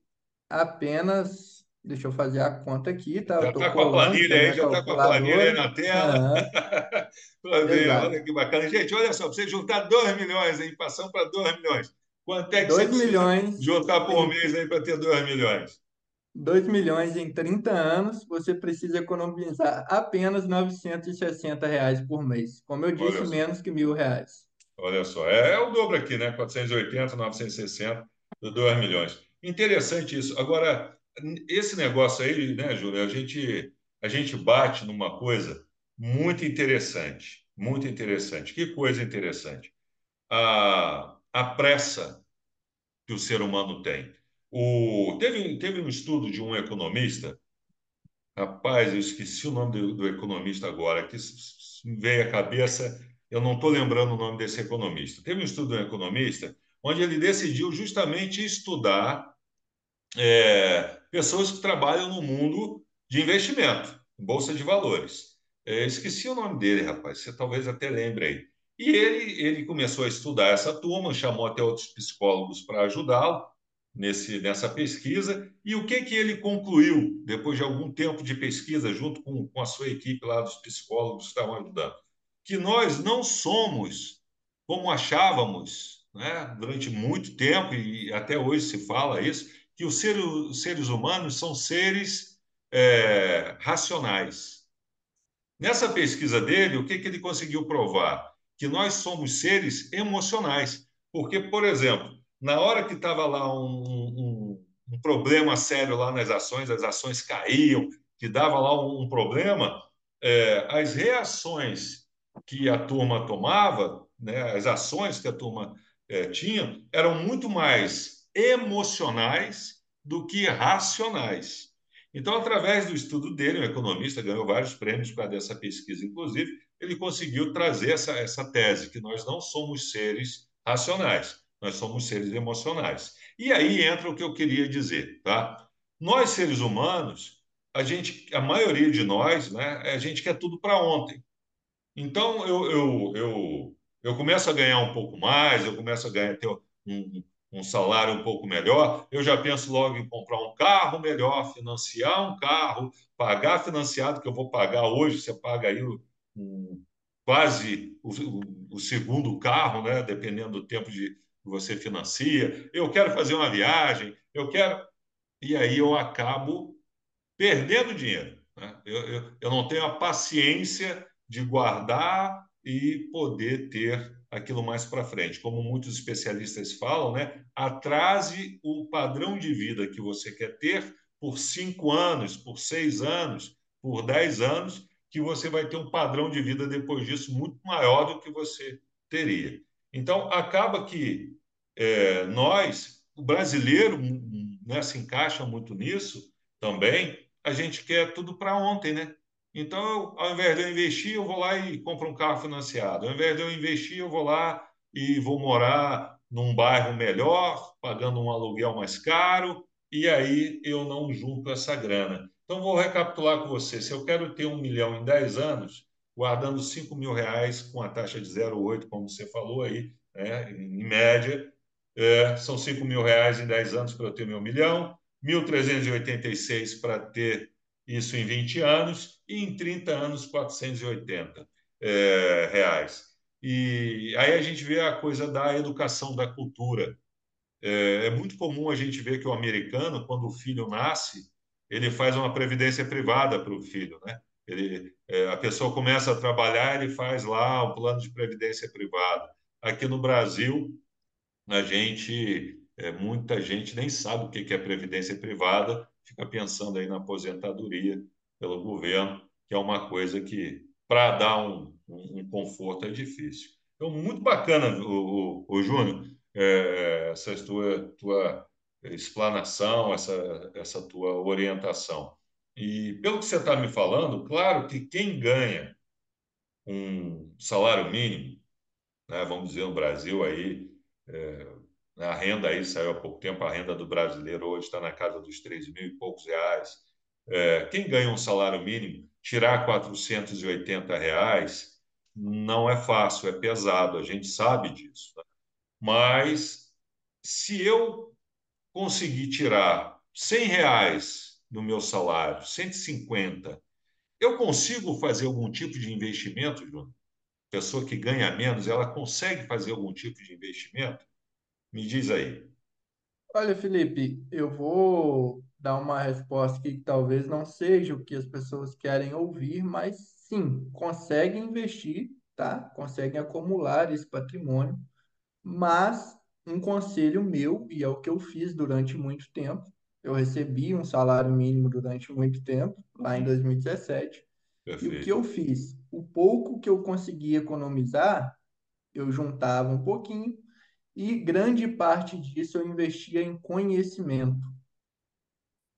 apenas. Deixa eu fazer a conta aqui, tá? Já está com a planilha aí, já está com a planilha aí na tela. Uhum. ver, olha que bacana. Gente, olha só, para você juntar 2 milhões aí, passando para 2 milhões. Quanto é que você milhões juntar por mês aí para ter 2 milhões? 2 milhões em 30 anos, você precisa economizar apenas 960 reais por mês. Como eu disse, menos que mil reais. Olha só, é, é, o dobro aqui, né? 480, 960, 2 milhões. Interessante isso. Agora, esse negócio aí, né, Júlio, a gente, a gente bate numa coisa muito interessante. Muito interessante. Que coisa interessante. A, a pressa que o ser humano tem. O, teve, teve um estudo de um economista, rapaz, eu esqueci o nome do, do economista agora, que veio à cabeça, eu não estou lembrando o nome desse economista. Teve um estudo de um economista onde ele decidiu justamente estudar é, pessoas que trabalham no mundo de investimento, bolsa de valores. É, esqueci o nome dele, rapaz, você talvez até lembre aí. E ele, ele começou a estudar essa turma, chamou até outros psicólogos para ajudá-lo, nesse, nessa pesquisa e o que, que ele concluiu depois de algum tempo de pesquisa, junto com, com a sua equipe lá dos psicólogos que estavam ajudando. Que nós não somos como achávamos né, durante muito tempo, e até hoje se fala isso, que os seres, seres humanos são seres é, racionais. Nessa pesquisa dele, o que, que ele conseguiu provar? Que nós somos seres emocionais. Porque, por exemplo, na hora que estava lá um, um, um, problema sério lá nas ações, as ações caíam, que dava lá um, um problema, é, as reações que a turma tomava, né, as ações que a turma é, tinha, eram muito mais emocionais do que racionais. Então, através do estudo dele, um economista ganhou vários prêmios causa dessa pesquisa, inclusive, ele conseguiu trazer essa, essa tese, que nós não somos seres racionais nós somos seres emocionais. E aí entra o que eu queria dizer, tá? Nós, seres humanos, a gente, a maioria de nós, né, a gente quer tudo para ontem. Então, eu, eu, eu, eu começo a ganhar um pouco mais, eu começo a ganhar ter um, um salário um pouco melhor, eu já penso logo em comprar um carro melhor, financiar um carro, pagar financiado, que eu vou pagar hoje, você paga aí quase o, o, o segundo carro, né, dependendo do tempo de, você financia, eu quero fazer uma viagem, eu quero. E aí eu acabo perdendo dinheiro. Né? Eu, eu, eu não tenho a paciência de guardar e poder ter aquilo mais para frente. Como muitos especialistas falam, né? atrase o padrão de vida que você quer ter por cinco anos, por seis anos, por dez anos, que você vai ter um padrão de vida depois disso muito maior do que você teria. Então, acaba que é, nós, o brasileiro, né, se encaixa muito nisso também, a gente quer tudo para ontem, né? Então, ao invés de eu investir, eu vou lá e compro um carro financiado. Ao invés de eu investir, eu vou lá e vou morar num bairro melhor, pagando um aluguel mais caro, e aí eu não junto essa grana. Então, vou recapitular com você. Se eu quero ter um milhão em 10 anos, guardando 5 mil reais com a taxa de 0,8, como você falou aí, né, em média, é, são 5 mil reais em 10 anos para eu ter meu milhão, 1.386 para ter isso em 20 anos, e em 30 anos, 480 é, reais. E aí a gente vê a coisa da educação, da cultura. É, é muito comum a gente ver que o americano, quando o filho nasce, ele faz uma previdência privada para o filho, né? Ele, é, a pessoa começa a trabalhar, ele faz lá um plano de previdência privada. Aqui no Brasil, a gente, é, muita gente nem sabe o que é previdência privada, fica pensando aí na aposentadoria pelo governo, que é uma coisa que, para dar um, um, um, conforto, é difícil. Então, muito bacana, o, o, o Júnior, é, essa tua, tua explanação, essa, essa tua orientação. E pelo que você está me falando, claro que quem ganha um salário mínimo, né, vamos dizer no Brasil aí, é, a renda aí saiu há pouco tempo, a renda do brasileiro hoje está na casa dos 3 mil e poucos reais. É, quem ganha um salário mínimo, tirar 480 reais não é fácil, é pesado, a gente sabe disso. Né? Mas se eu conseguir tirar 100 reais do meu salário, 150, eu consigo fazer algum tipo de investimento, Júnior? Pessoa que ganha menos, ela consegue fazer algum tipo de investimento? Me diz aí. Olha, Felipe, eu vou dar uma resposta que talvez não seja o que as pessoas querem ouvir, mas sim, conseguem investir, tá? Conseguem acumular esse patrimônio, mas um conselho meu, e é o que eu fiz durante muito tempo, eu recebi um salário mínimo durante muito tempo, lá em 2017, Perfeito. e o que eu fiz? O pouco que eu consegui economizar, eu juntava um pouquinho, e grande parte disso eu investia em conhecimento,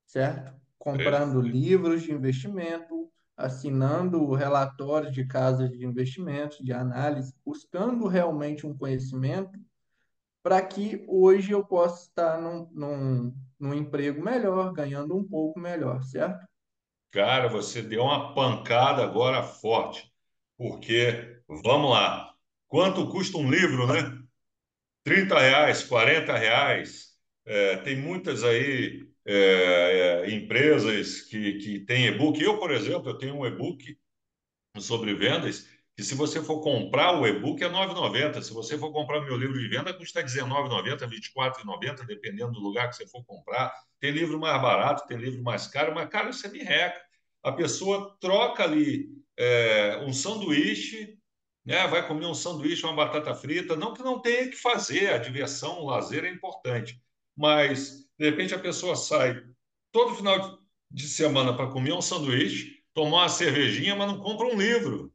certo? Comprando Perfeito. livros de investimento, assinando relatórios de casas de investimentos, de análise, buscando realmente um conhecimento para que hoje eu possa estar num, num, num emprego melhor, ganhando um pouco melhor, certo? Cara, você deu uma pancada agora forte, porque, vamos lá, quanto custa um livro, né? 30 reais, 40 reais. É, tem muitas aí é, é, empresas que, que têm e-book. Eu, por exemplo, eu tenho um e-book sobre vendas que se você for comprar o e-book é R$ 9,90. Se você for comprar meu livro de venda, custa R$19,90, R$24,90, dependendo do lugar que você for comprar. Tem livro mais barato, tem livro mais caro, mas, cara, isso é merreca. A pessoa troca ali é, um sanduíche né? vai comer um sanduíche, uma batata frita. Não que não tenha que fazer, a diversão, o lazer é importante. Mas, de repente, a pessoa sai todo final de semana para comer um sanduíche, tomar uma cervejinha, mas não compra um livro.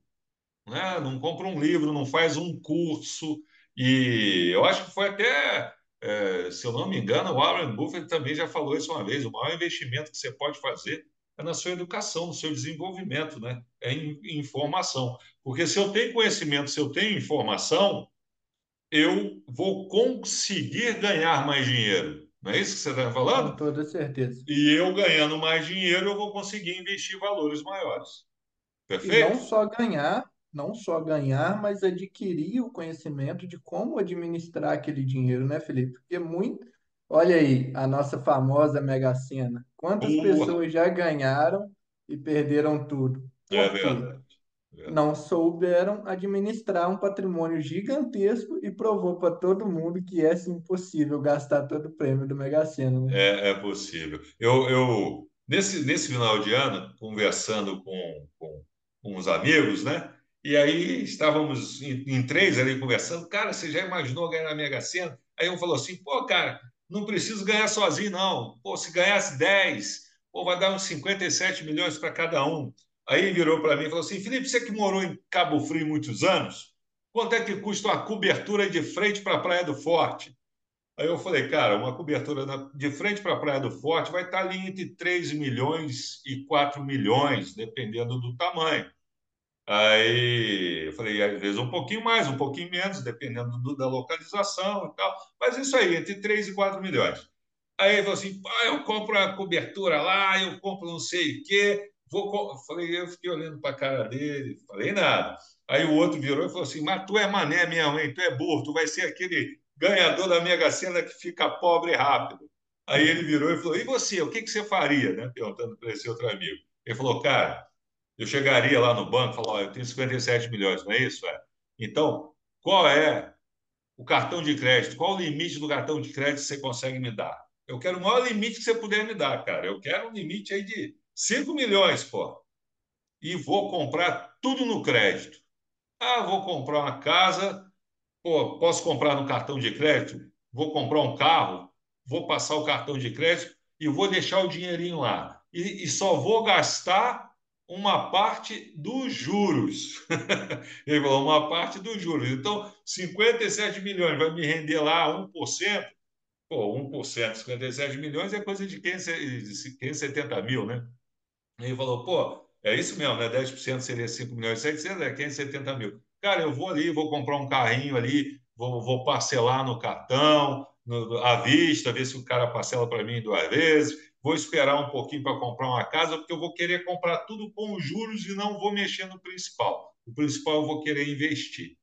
Né? Não compra um livro, não faz um curso. E eu acho que foi até, é, se eu não me engano, o Warren Buffett também já falou isso uma vez: o maior investimento que você pode fazer é na sua educação, no seu desenvolvimento, né? é em, em informação. Porque se eu tenho conhecimento, se eu tenho informação, eu vou conseguir ganhar mais dinheiro. Não é isso que você está falando? Com toda certeza. E eu ganhando mais dinheiro, eu vou conseguir investir valores maiores. Perfeito? E não só ganhar, não só ganhar, mas adquirir o conhecimento de como administrar aquele dinheiro, né, Felipe? Porque muito. Olha aí, a nossa famosa Mega Sena. Quantas Boa. pessoas já ganharam e perderam tudo? É verdade. Não souberam administrar um patrimônio gigantesco e provou para todo mundo que é sim possível gastar todo o prêmio do Mega Sena. Né? É, é possível. Eu, eu nesse, nesse final de ano, conversando com, com, com uns amigos, né? E aí estávamos em, em, três ali conversando. Cara, você já imaginou ganhar na Mega Sena? Aí um falou assim: pô, cara, não preciso ganhar sozinho, não. Pô, se ganhasse 10, pô, vai dar uns 57 milhões para cada um. Aí virou para mim e falou assim: Felipe, você que morou em Cabo Frio muitos anos, quanto é que custa uma cobertura de frente para a Praia do Forte? Aí eu falei, cara, uma cobertura de frente para a Praia do Forte vai estar ali entre 3 milhões e 4 milhões, dependendo do tamanho. Aí eu falei, às vezes um pouquinho mais, um pouquinho menos, dependendo do, da localização e tal. Mas isso aí, entre 3 e 4 milhões. Aí ele falou assim: eu compro a cobertura lá, eu compro não sei o quê. Vou... Falei, eu fiquei olhando para a cara dele, falei nada. Aí o outro virou e falou assim: Mas tu é mané mesmo, hein? Tu é burro, tu vai ser aquele ganhador da Mega Sena que fica pobre rápido. Aí ele virou e falou: E você, o que, que você faria? Né? Perguntando para esse outro amigo. Ele falou: Cara, eu chegaria lá no banco e falaria: Eu tenho 57 milhões, não é isso? É. Então, qual é o cartão de crédito? Qual o limite do cartão de crédito que você consegue me dar? Eu quero o maior limite que você puder me dar, cara. Eu quero um limite aí de 5 milhões, pô. E vou comprar tudo no crédito. Ah, vou comprar uma casa, pô, posso comprar no cartão de crédito? Vou comprar um carro, vou passar o cartão de crédito e vou deixar o dinheirinho lá. E, e só vou gastar uma parte dos juros. Ele falou, uma parte dos juros. Então, 57 milhões vai me render lá 1%. Pô, 1%, 57 milhões é coisa de 570 mil, né? Ele falou, pô, é isso mesmo, né? 10% seria 5 milhões e 700, é 570 mil. Cara, eu vou ali, vou comprar um carrinho ali, vou, vou parcelar no cartão, no, à vista, ver se o cara parcela para mim duas vezes. Vou esperar um pouquinho para comprar uma casa, porque eu vou querer comprar tudo com juros e não vou mexer no principal. O principal eu vou querer investir.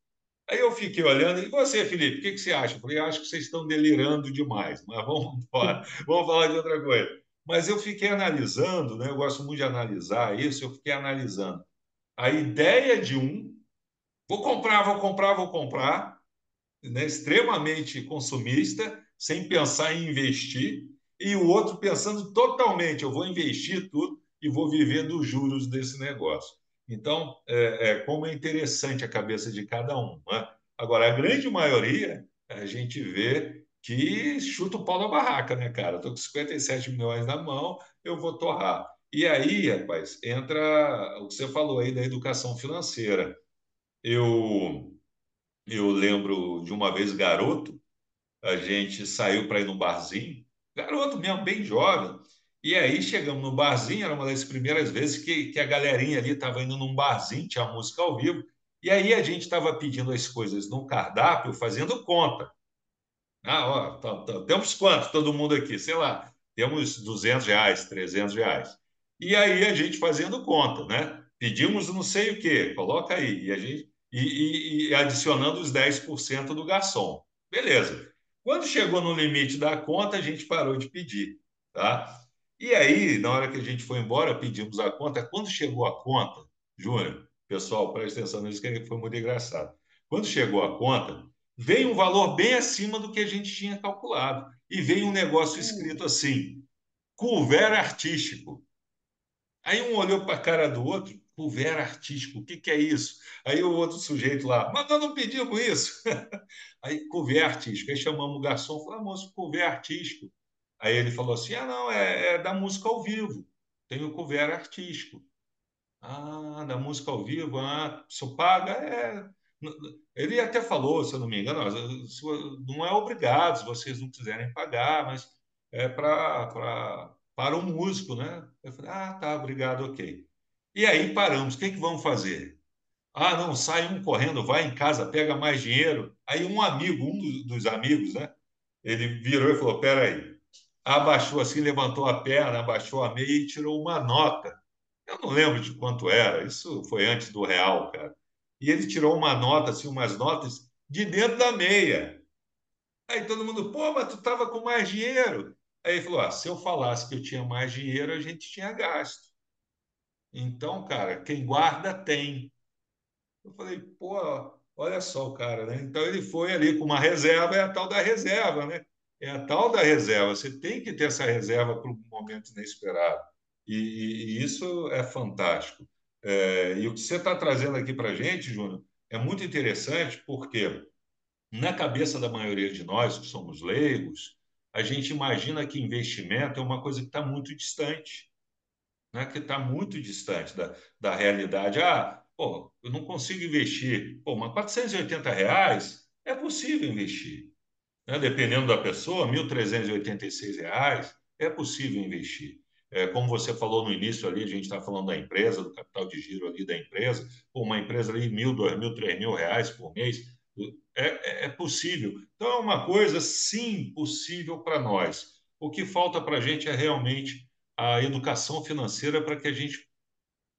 Aí eu fiquei olhando, e você, Felipe, o que, que você acha? Eu falei, acho que vocês estão delirando demais, mas vamos embora, vamos falar de outra coisa. Mas eu fiquei analisando, né? eu gosto muito de analisar isso, eu fiquei analisando a ideia de um, vou comprar, vou comprar, vou comprar, né? extremamente consumista, sem pensar em investir, e o outro pensando totalmente, eu vou investir tudo e vou viver dos juros desse negócio. Então, é, é, como é interessante a cabeça de cada um. Né? Agora, a grande maioria, a gente vê que chuta o pau da barraca, né, cara? Estou com 57 milhões na mão, eu vou torrar. E aí, rapaz, entra o que você falou aí da educação financeira. Eu, eu lembro de uma vez, garoto, a gente saiu para ir num barzinho, garoto mesmo, bem jovem, e aí chegamos no barzinho, era uma das primeiras vezes que, que a galerinha ali estava indo num barzinho, tinha música ao vivo, e aí a gente estava pedindo as coisas no cardápio, fazendo conta. Ah, ó, tá, tá, temos quanto todo mundo aqui? Sei lá, temos 200 reais, 300 reais. E aí a gente fazendo conta, né? Pedimos não sei o quê, coloca aí, e, a gente, e, e, e adicionando os 10% do garçom. Beleza. Quando chegou no limite da conta, a gente parou de pedir, tá? E aí, na hora que a gente foi embora, pedimos a conta. Quando chegou a conta, Júnior, pessoal, presta atenção nisso que foi muito engraçado. Quando chegou a conta, veio um valor bem acima do que a gente tinha calculado. E veio um negócio escrito assim: couvert artístico. Aí um olhou para a cara do outro, couvert artístico, o que, que é isso? Aí o outro sujeito lá, mas nós não pedimos isso. Aí, couvert artístico. Aí chamamos o garçom e falamos, ah, moço, artístico. Aí ele falou assim: ah, não, é, é da música ao vivo, tem o cover artístico. Ah, da música ao vivo, ah, isso paga? É. Ele até falou, se eu não me engano, não é obrigado se vocês não quiserem pagar, mas é pra, pra, para o músico, né? Eu falei, ah, tá, obrigado, ok. E aí paramos, o que, que vamos fazer? Ah, não, sai um correndo, vai em casa, pega mais dinheiro. Aí um amigo, um dos amigos, né? Ele virou e falou: peraí, abaixou assim, levantou a perna, abaixou a meia e tirou uma nota. Eu não lembro de quanto era, isso foi antes do real, cara. E ele tirou uma nota, assim, umas notas de dentro da meia. Aí todo mundo, pô, mas tu estava com mais dinheiro. Aí ele falou: ah, se eu falasse que eu tinha mais dinheiro, a gente tinha gasto. Então, cara, quem guarda tem. Eu falei, pô, olha só o cara, né? Então ele foi ali com uma reserva, é a tal da reserva, né? é a tal da reserva. Você tem que ter essa reserva para um momento inesperado. E, e, isso é fantástico. É, e o que você está trazendo aqui para a gente, Júnior, é muito interessante porque na cabeça da maioria de nós que somos leigos, a gente imagina que investimento é uma coisa que está muito distante, né? que está muito distante da, da realidade. Ah, pô, eu não consigo investir. Pô, mas 480 reais é possível investir né? dependendo da pessoa, R$ 1.386 é possível investir. É, como você falou no início ali, a gente está falando da empresa, do capital de giro ali da empresa, Pô, uma empresa ali, mil, dois mil, três mil reais por mês, é, é, é possível. Então, é uma coisa, sim, possível para nós. O que falta para a gente é realmente a educação financeira para que a gente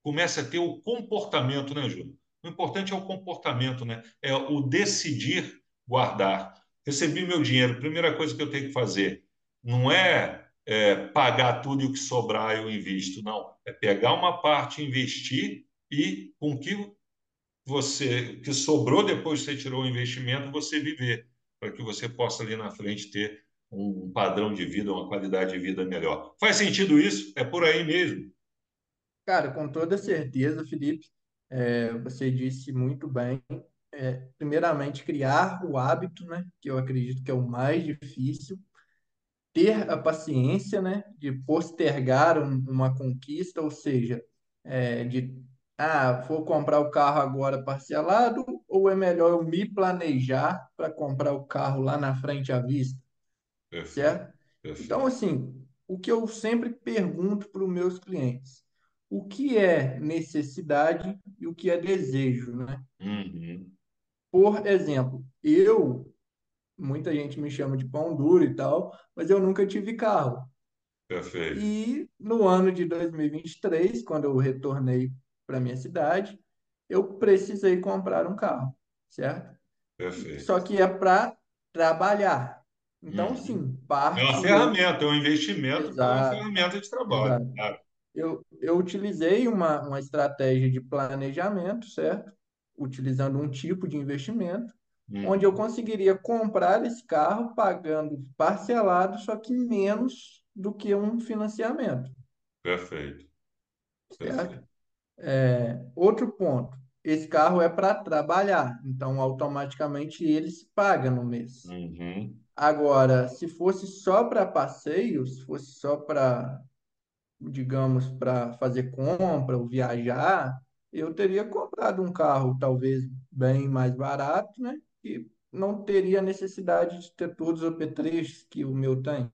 comece a ter o comportamento, né, Júlio? O importante é o comportamento, né? É o decidir guardar. Recebi meu dinheiro, primeira coisa que eu tenho que fazer não é, é pagar tudo e o que sobrar eu invisto, não. É pegar uma parte, investir e com que você que sobrou depois que você tirou o investimento, você viver, para que você possa ali na frente ter um padrão de vida, uma qualidade de vida melhor. Faz sentido isso? É por aí mesmo? Cara, com toda certeza, Felipe, é, você disse muito bem é, primeiramente, criar o hábito, né? Que eu acredito que é o mais difícil. Ter a paciência, né? De postergar um, uma conquista, ou seja, é, de, ah, vou comprar o carro agora parcelado ou é melhor eu me planejar para comprar o carro lá na frente à vista, Certo? Então, assim, o que eu sempre pergunto para os meus clientes, o que é necessidade e o que é desejo, né? Uhum, Por exemplo, eu, muita gente me chama de pão duro e tal, mas eu nunca tive carro. perfeito, E no ano de 2023, quando eu retornei para minha cidade, eu precisei comprar um carro, certo? Só perfeito. que é para trabalhar. Então, Uhum. sim, É uma parte ferramenta, é um investimento uma Exato, ferramenta de trabalho. Claro. Eu, eu utilizei uma, uma estratégia de planejamento, certo? Utilizando um tipo de investimento, onde eu conseguiria comprar esse carro pagando parcelado, só que menos do que um financiamento, Perfeito, certo? perfeito. É, outro ponto, esse carro é para trabalhar, então automaticamente ele se paga no mês. Uhum. Agora, se fosse só para passeio, se fosse só para digamos, para fazer compra ou viajar, eu teria comprado um carro talvez bem mais barato, né? E não teria necessidade de ter todos os apetrechos que o meu tem.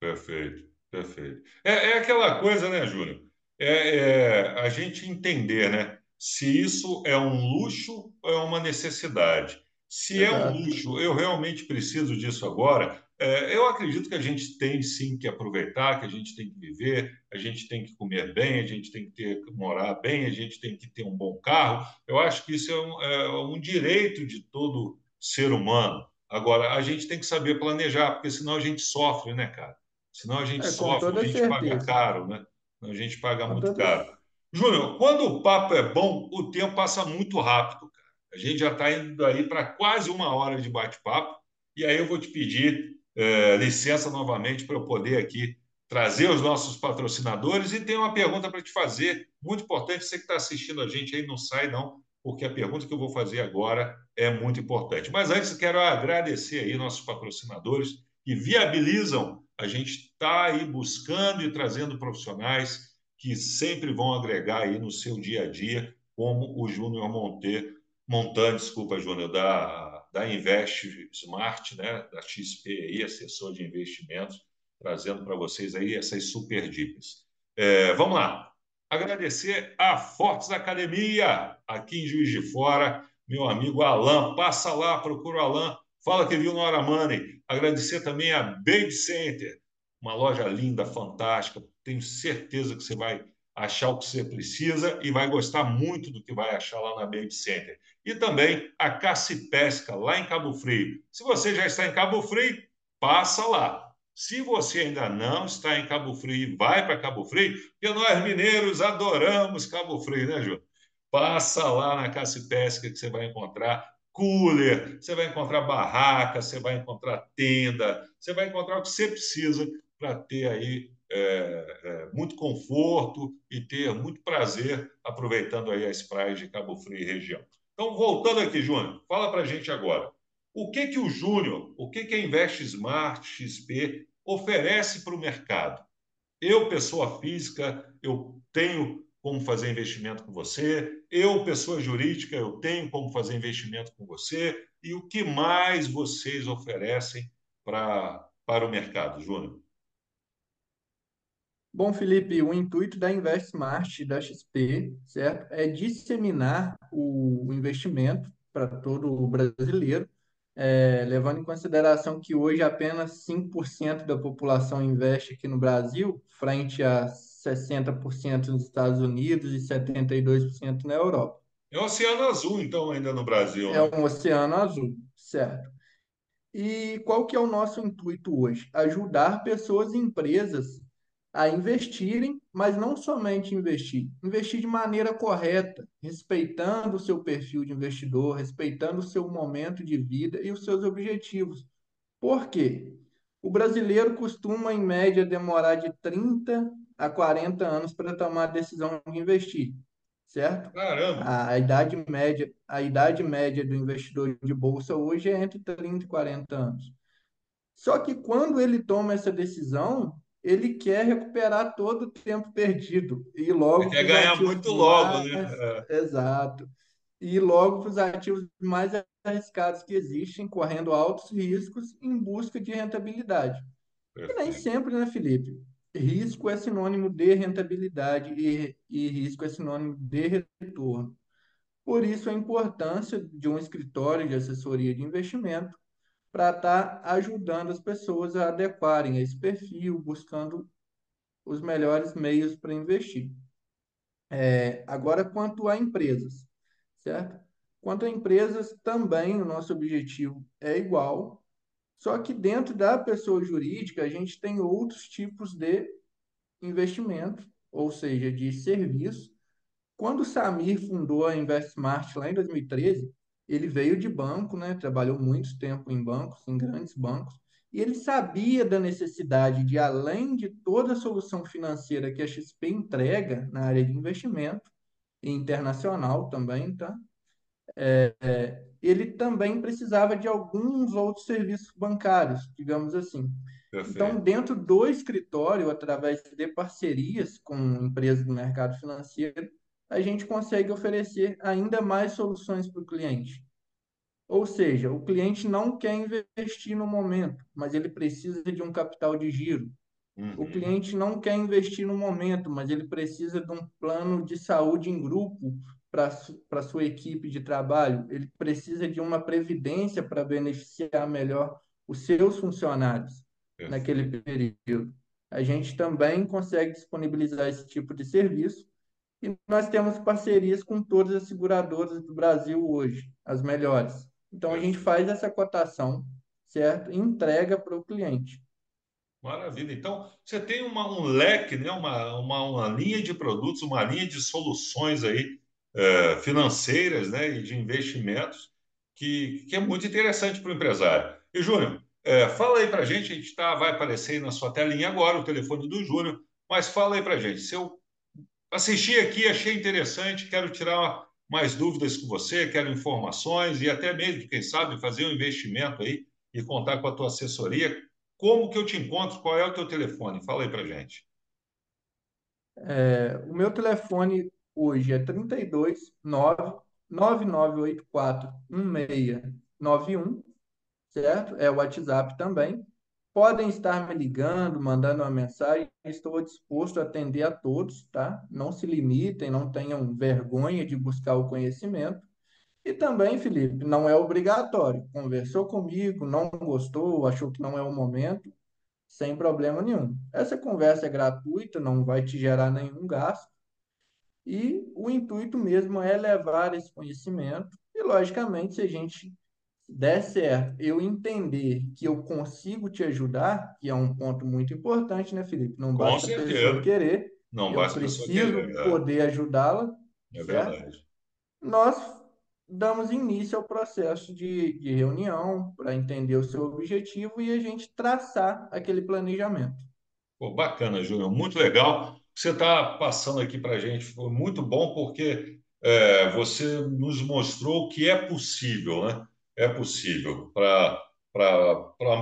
Perfeito, perfeito. É, é aquela coisa, né, Júnior? É, é a gente entender, né? Se isso é um luxo ou é uma necessidade. Se é um luxo, eu realmente preciso disso agora. é, eu acredito que a gente tem sim que aproveitar, que a gente tem que viver, a gente tem que comer bem, a gente tem que ter, morar bem, a gente tem que ter um bom carro. Eu acho que isso é um, é um direito de todo ser humano. Agora, a gente tem que saber planejar, porque senão a gente sofre, né, cara? Senão a gente É, sofre, a gente paga certeza. caro, né? A gente paga Com muito toda... caro. Júnior, quando o papo é bom, o tempo passa muito rápido. A gente já está indo aí para quase uma hora de bate-papo. E aí eu vou te pedir eh, licença novamente para eu poder aqui trazer os nossos patrocinadores. E tem uma pergunta para te fazer, muito importante. Você que está assistindo a gente aí, não sai não, porque a pergunta que eu vou fazer agora é muito importante. Mas antes, quero agradecer aí nossos patrocinadores que viabilizam a gente está aí buscando e trazendo profissionais que sempre vão agregar aí no seu dia a dia, como o Júnior Monte, Montante, desculpa, Júnior, da, da Invest Smart, né, da XP aí, assessor de investimentos, trazendo para vocês aí essas super dicas. É, vamos lá. Agradecer a Fortes Academia, aqui em Juiz de Fora, meu amigo Alan. Passa lá, procura o Alan, fala que viu no Hora Money. Agradecer também a Baby Center, uma loja linda, fantástica. Tenho certeza que você vai achar o que você precisa e vai gostar muito do que vai achar lá na Baby Center. E também a Caça e Pesca, lá em Cabo Frio. Se você já está em Cabo Frio, passa lá. Se você ainda não está em Cabo Frio, vai para Cabo Frio, porque nós mineiros adoramos Cabo Frio, né, Júlio? Passa lá na Caça e Pesca que você vai encontrar cooler, você vai encontrar barraca, você vai encontrar tenda, você vai encontrar o que você precisa para ter aí é, é, muito conforto e ter muito prazer aproveitando aí as praias de Cabo Frio e região. Então, voltando aqui, Júnior, fala para a gente agora. O que que o Júnior, o que que a Invest Smart XP oferece para o mercado? Eu, pessoa física, eu tenho como fazer investimento com você. Eu, pessoa jurídica, eu tenho como fazer investimento com você. E o que mais vocês oferecem para, para o mercado, Júnior? Bom, Felipe, o intuito da InvestSmart da XP, certo, é disseminar o investimento para todo o brasileiro, é, levando em consideração que hoje apenas 5% da população investe aqui no Brasil, frente a 60% nos Estados Unidos e 72% na Europa. É o Oceano Azul, então, ainda no Brasil, É né? um oceano azul, certo? E qual que é o nosso intuito hoje? Ajudar pessoas e empresas a investirem, mas não somente investir, investir de maneira correta, respeitando o seu perfil de investidor, respeitando o seu momento de vida e os seus objetivos. Por quê? O brasileiro costuma, em média, demorar de 30 a 40 anos para tomar a decisão de investir, certo? Caramba! A idade média, a idade média do investidor de bolsa hoje é entre 30 e 40 anos. Só que quando ele toma essa decisão, ele quer recuperar todo o tempo perdido e Ele logo quer ganhar muito logo, mais né? É, exato e logo para os ativos mais arriscados que existem, correndo altos riscos em busca de rentabilidade. E nem sempre, né, Felipe? Risco é sinônimo de rentabilidade e, e risco é sinônimo de retorno. Por isso, a importância de um escritório de assessoria de investimento para estar ajudando as pessoas a adequarem a esse perfil, buscando os melhores meios para investir. É, agora, quanto a empresas, certo? Quanto a empresas, também o nosso objetivo é igual, só que dentro da pessoa jurídica, a gente tem outros tipos de investimento, ou seja, de serviço. Quando o Samir fundou a InvestSmart lá em 2013, ele veio de banco, né? Trabalhou muito tempo em bancos, em grandes bancos, e ele sabia da necessidade de, além de toda a solução financeira que a XP entrega na área de investimento, e internacional também, tá? É, é, ele também precisava de alguns outros serviços bancários, digamos assim. Então, dentro do escritório, através de parcerias com empresas do mercado financeiro, a gente consegue oferecer ainda mais soluções para o cliente. Ou seja, o cliente não quer investir no momento, mas ele precisa de um capital de giro. O Uhum, cliente não quer investir no momento, mas ele precisa de um plano de saúde em grupo para para sua equipe de trabalho. Ele precisa de uma previdência para beneficiar melhor os seus funcionários naquele período. A gente também consegue disponibilizar esse tipo de serviço e nós temos parcerias com todas as seguradoras do Brasil hoje, as melhores. Então a gente faz essa cotação, certo? E entrega para o cliente. Maravilha. Então, você tem uma, um leque, né? uma, uma, uma linha de produtos, uma linha de soluções aí, eh, financeiras né? e de investimentos que, que é muito interessante para o empresário. E, Júnior, eh, fala aí para a gente, a gente tá, vai aparecer aí na sua telinha agora o telefone do Júnior, mas fala aí para a gente. Se eu assisti aqui, achei interessante, quero tirar mais dúvidas com você, quero informações e até mesmo, quem sabe, fazer um investimento aí e contar com a tua assessoria. Como que eu te encontro? Qual é o teu telefone? Fala aí pra gente. É, o meu telefone hoje é 32 9 9984 1691, certo? É o WhatsApp também. Podem estar me ligando, mandando uma mensagem. Estou disposto a atender a todos, tá? Não se limitem, não tenham vergonha de buscar o conhecimento. E também, Felipe, não é obrigatório. Conversou comigo, não gostou, achou que não é o momento sem problema nenhum. Essa conversa é gratuita, não vai te gerar nenhum gasto, e o intuito mesmo é levar esse conhecimento, e logicamente, se a gente der certo, eu entender que eu consigo te ajudar, que é um ponto muito importante, né, Felipe? Não Com basta a pessoa certeza. querer, Não eu basta pessoa querer. preciso poder ajudá-la, É, é certo? verdade. Nós damos início ao processo de, de reunião para entender o seu objetivo e a gente traçar aquele planejamento. Pô, bacana, Júnior, muito legal. Você está passando aqui para a gente, foi muito bom porque é, você nos mostrou que é possível, né? É possível para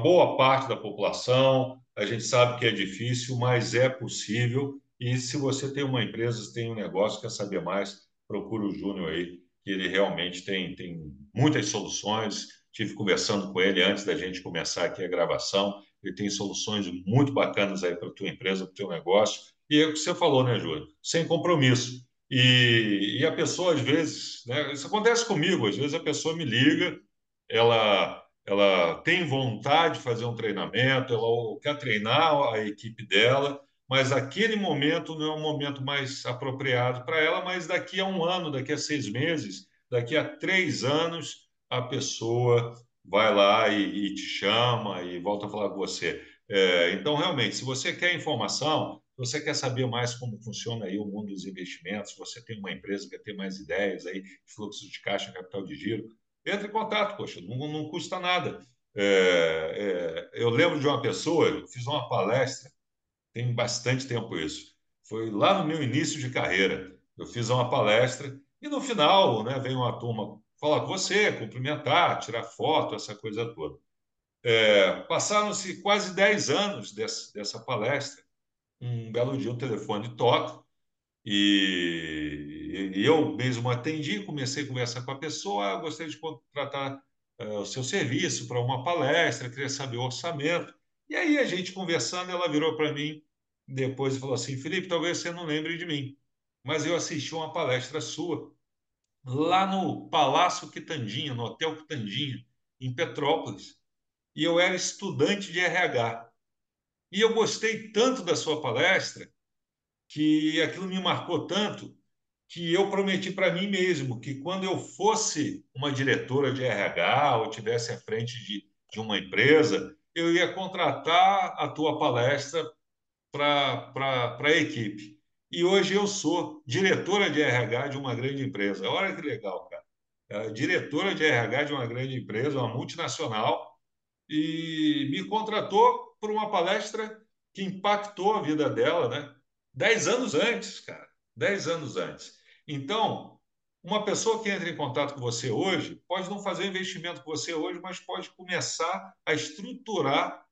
boa parte da população. A gente sabe que é difícil, mas é possível. E se você tem uma empresa, tem um negócio, quer saber mais, procura o Júnior aí, que ele realmente tem, tem muitas soluções. Tive conversando com ele antes da gente começar aqui a gravação ele tem soluções muito bacanas aí para a tua empresa, para o teu negócio. E é o que você falou, né, Júlio? Sem compromisso. E, e a pessoa, às vezes, né, isso acontece comigo, às vezes a pessoa me liga, ela, ela tem vontade de fazer um treinamento, ela quer treinar a equipe dela, mas aquele momento não é um momento mais apropriado para ela, mas daqui a um ano, daqui a seis meses, daqui a três anos, a pessoa vai lá e, e te chama e volta a falar com você. É, então, realmente, se você quer informação, se você quer saber mais como funciona aí o mundo dos investimentos, se você tem uma empresa que quer ter mais ideias aí, fluxo de caixa, capital de giro, entre em contato, poxa, não, não custa nada. É, é, eu lembro de uma pessoa, eu fiz uma palestra, tem bastante tempo isso, foi lá no meu início de carreira. Eu fiz uma palestra e no final, né, veio uma turma falar com você, cumprimentar, tirar foto, essa coisa toda. É, Passaram-se quase 10 anos dessa, dessa palestra um belo dia o telefone toca e, e eu mesmo atendi, comecei a conversar com a pessoa, ah, gostaria de contratar uh, o seu serviço para uma palestra, queria saber o orçamento. E aí a gente conversando, ela virou para mim depois e falou assim, Felipe, talvez você não lembre de mim, mas eu assisti uma palestra sua lá no Palácio Quitandinha, no Hotel Quitandinha, em Petrópolis, e eu era estudante de RH. E eu gostei tanto da sua palestra que aquilo me marcou tanto que eu prometi para mim mesmo que quando eu fosse uma diretora de RH ou tivesse à frente de, de uma empresa, eu ia contratar a tua palestra para a equipe. E hoje eu sou diretora de RH de uma grande empresa. Olha que legal, cara. É, diretora de RH de uma grande empresa, uma multinacional, e me contratou por uma palestra que impactou a vida dela, né? Dez anos antes, cara. Dez anos antes. Então, uma pessoa que entra em contato com você hoje pode não fazer investimento com você hoje, mas pode começar a estruturar,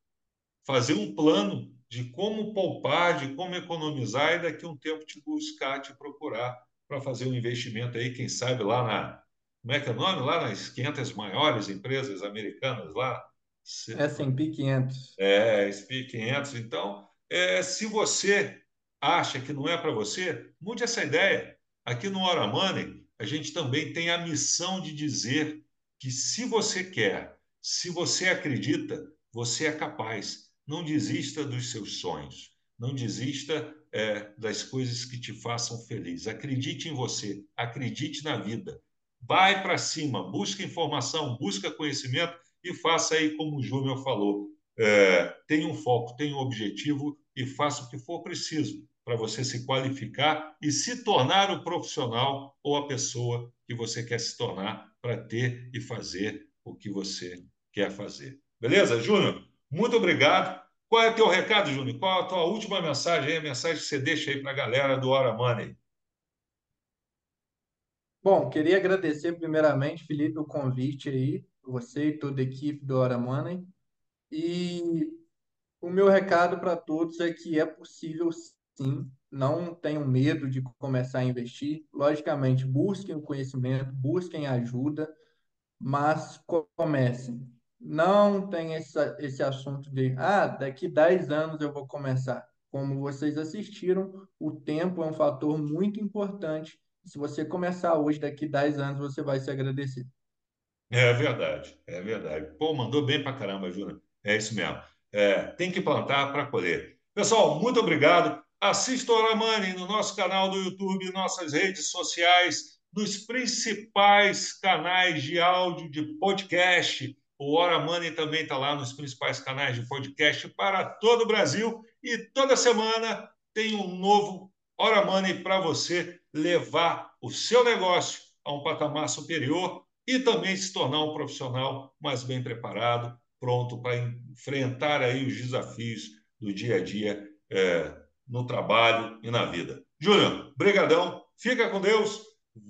fazer um plano de como poupar, de como economizar e daqui a um tempo te buscar, te procurar para fazer um investimento aí, quem sabe lá na, como é que é o nome? Lá nas 500 maiores empresas americanas lá. S&P 500. É, S&P 500. Então, é, se você acha que não é para você, mude essa ideia. Aqui no Hora Money, a gente também tem a missão de dizer que se você quer, se você acredita, você é capaz não desista dos seus sonhos. Não desista é, das coisas que te façam feliz. Acredite em você. Acredite na vida. Vai para cima. Busca informação, busca conhecimento e faça aí como o Júnior falou. É, tenha um foco, tenha um objetivo e faça o que for preciso para você se qualificar e se tornar o profissional ou a pessoa que você quer se tornar para ter e fazer o que você quer fazer. Beleza, Júnior? Muito obrigado. Qual é o teu recado, Júnior? Qual a tua última mensagem, a mensagem que você deixa aí para a galera do Hora Money? Bom, queria agradecer primeiramente, Felipe, o convite aí, você e toda a equipe do Hora Money. E o meu recado para todos é que é possível sim, não tenham medo de começar a investir. Logicamente, busquem o conhecimento, busquem ajuda, mas comecem não tem essa, esse assunto de, ah, daqui 10 anos eu vou começar. Como vocês assistiram, o tempo é um fator muito importante. Se você começar hoje, daqui 10 anos, você vai se agradecer. É verdade, é verdade. Pô, mandou bem pra caramba, Júnior. É isso mesmo. É, tem que plantar para colher. Pessoal, muito obrigado. Assista o Oramani no nosso canal do YouTube, nossas redes sociais, nos principais canais de áudio de podcast o Hora Money também está lá nos principais canais de podcast para todo o Brasil. E toda semana tem um novo Hora Money para você levar o seu negócio a um patamar superior e também se tornar um profissional mais bem preparado, pronto para enfrentar aí os desafios do dia a dia é, no trabalho e na vida. Júnior, brigadão, fica com Deus.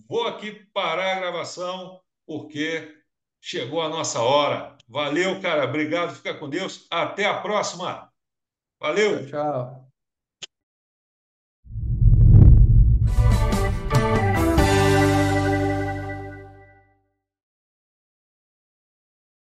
Vou aqui parar a gravação porque Chegou a nossa hora. Valeu, cara. Obrigado. Fica com Deus. Até a próxima. Valeu. Tchau.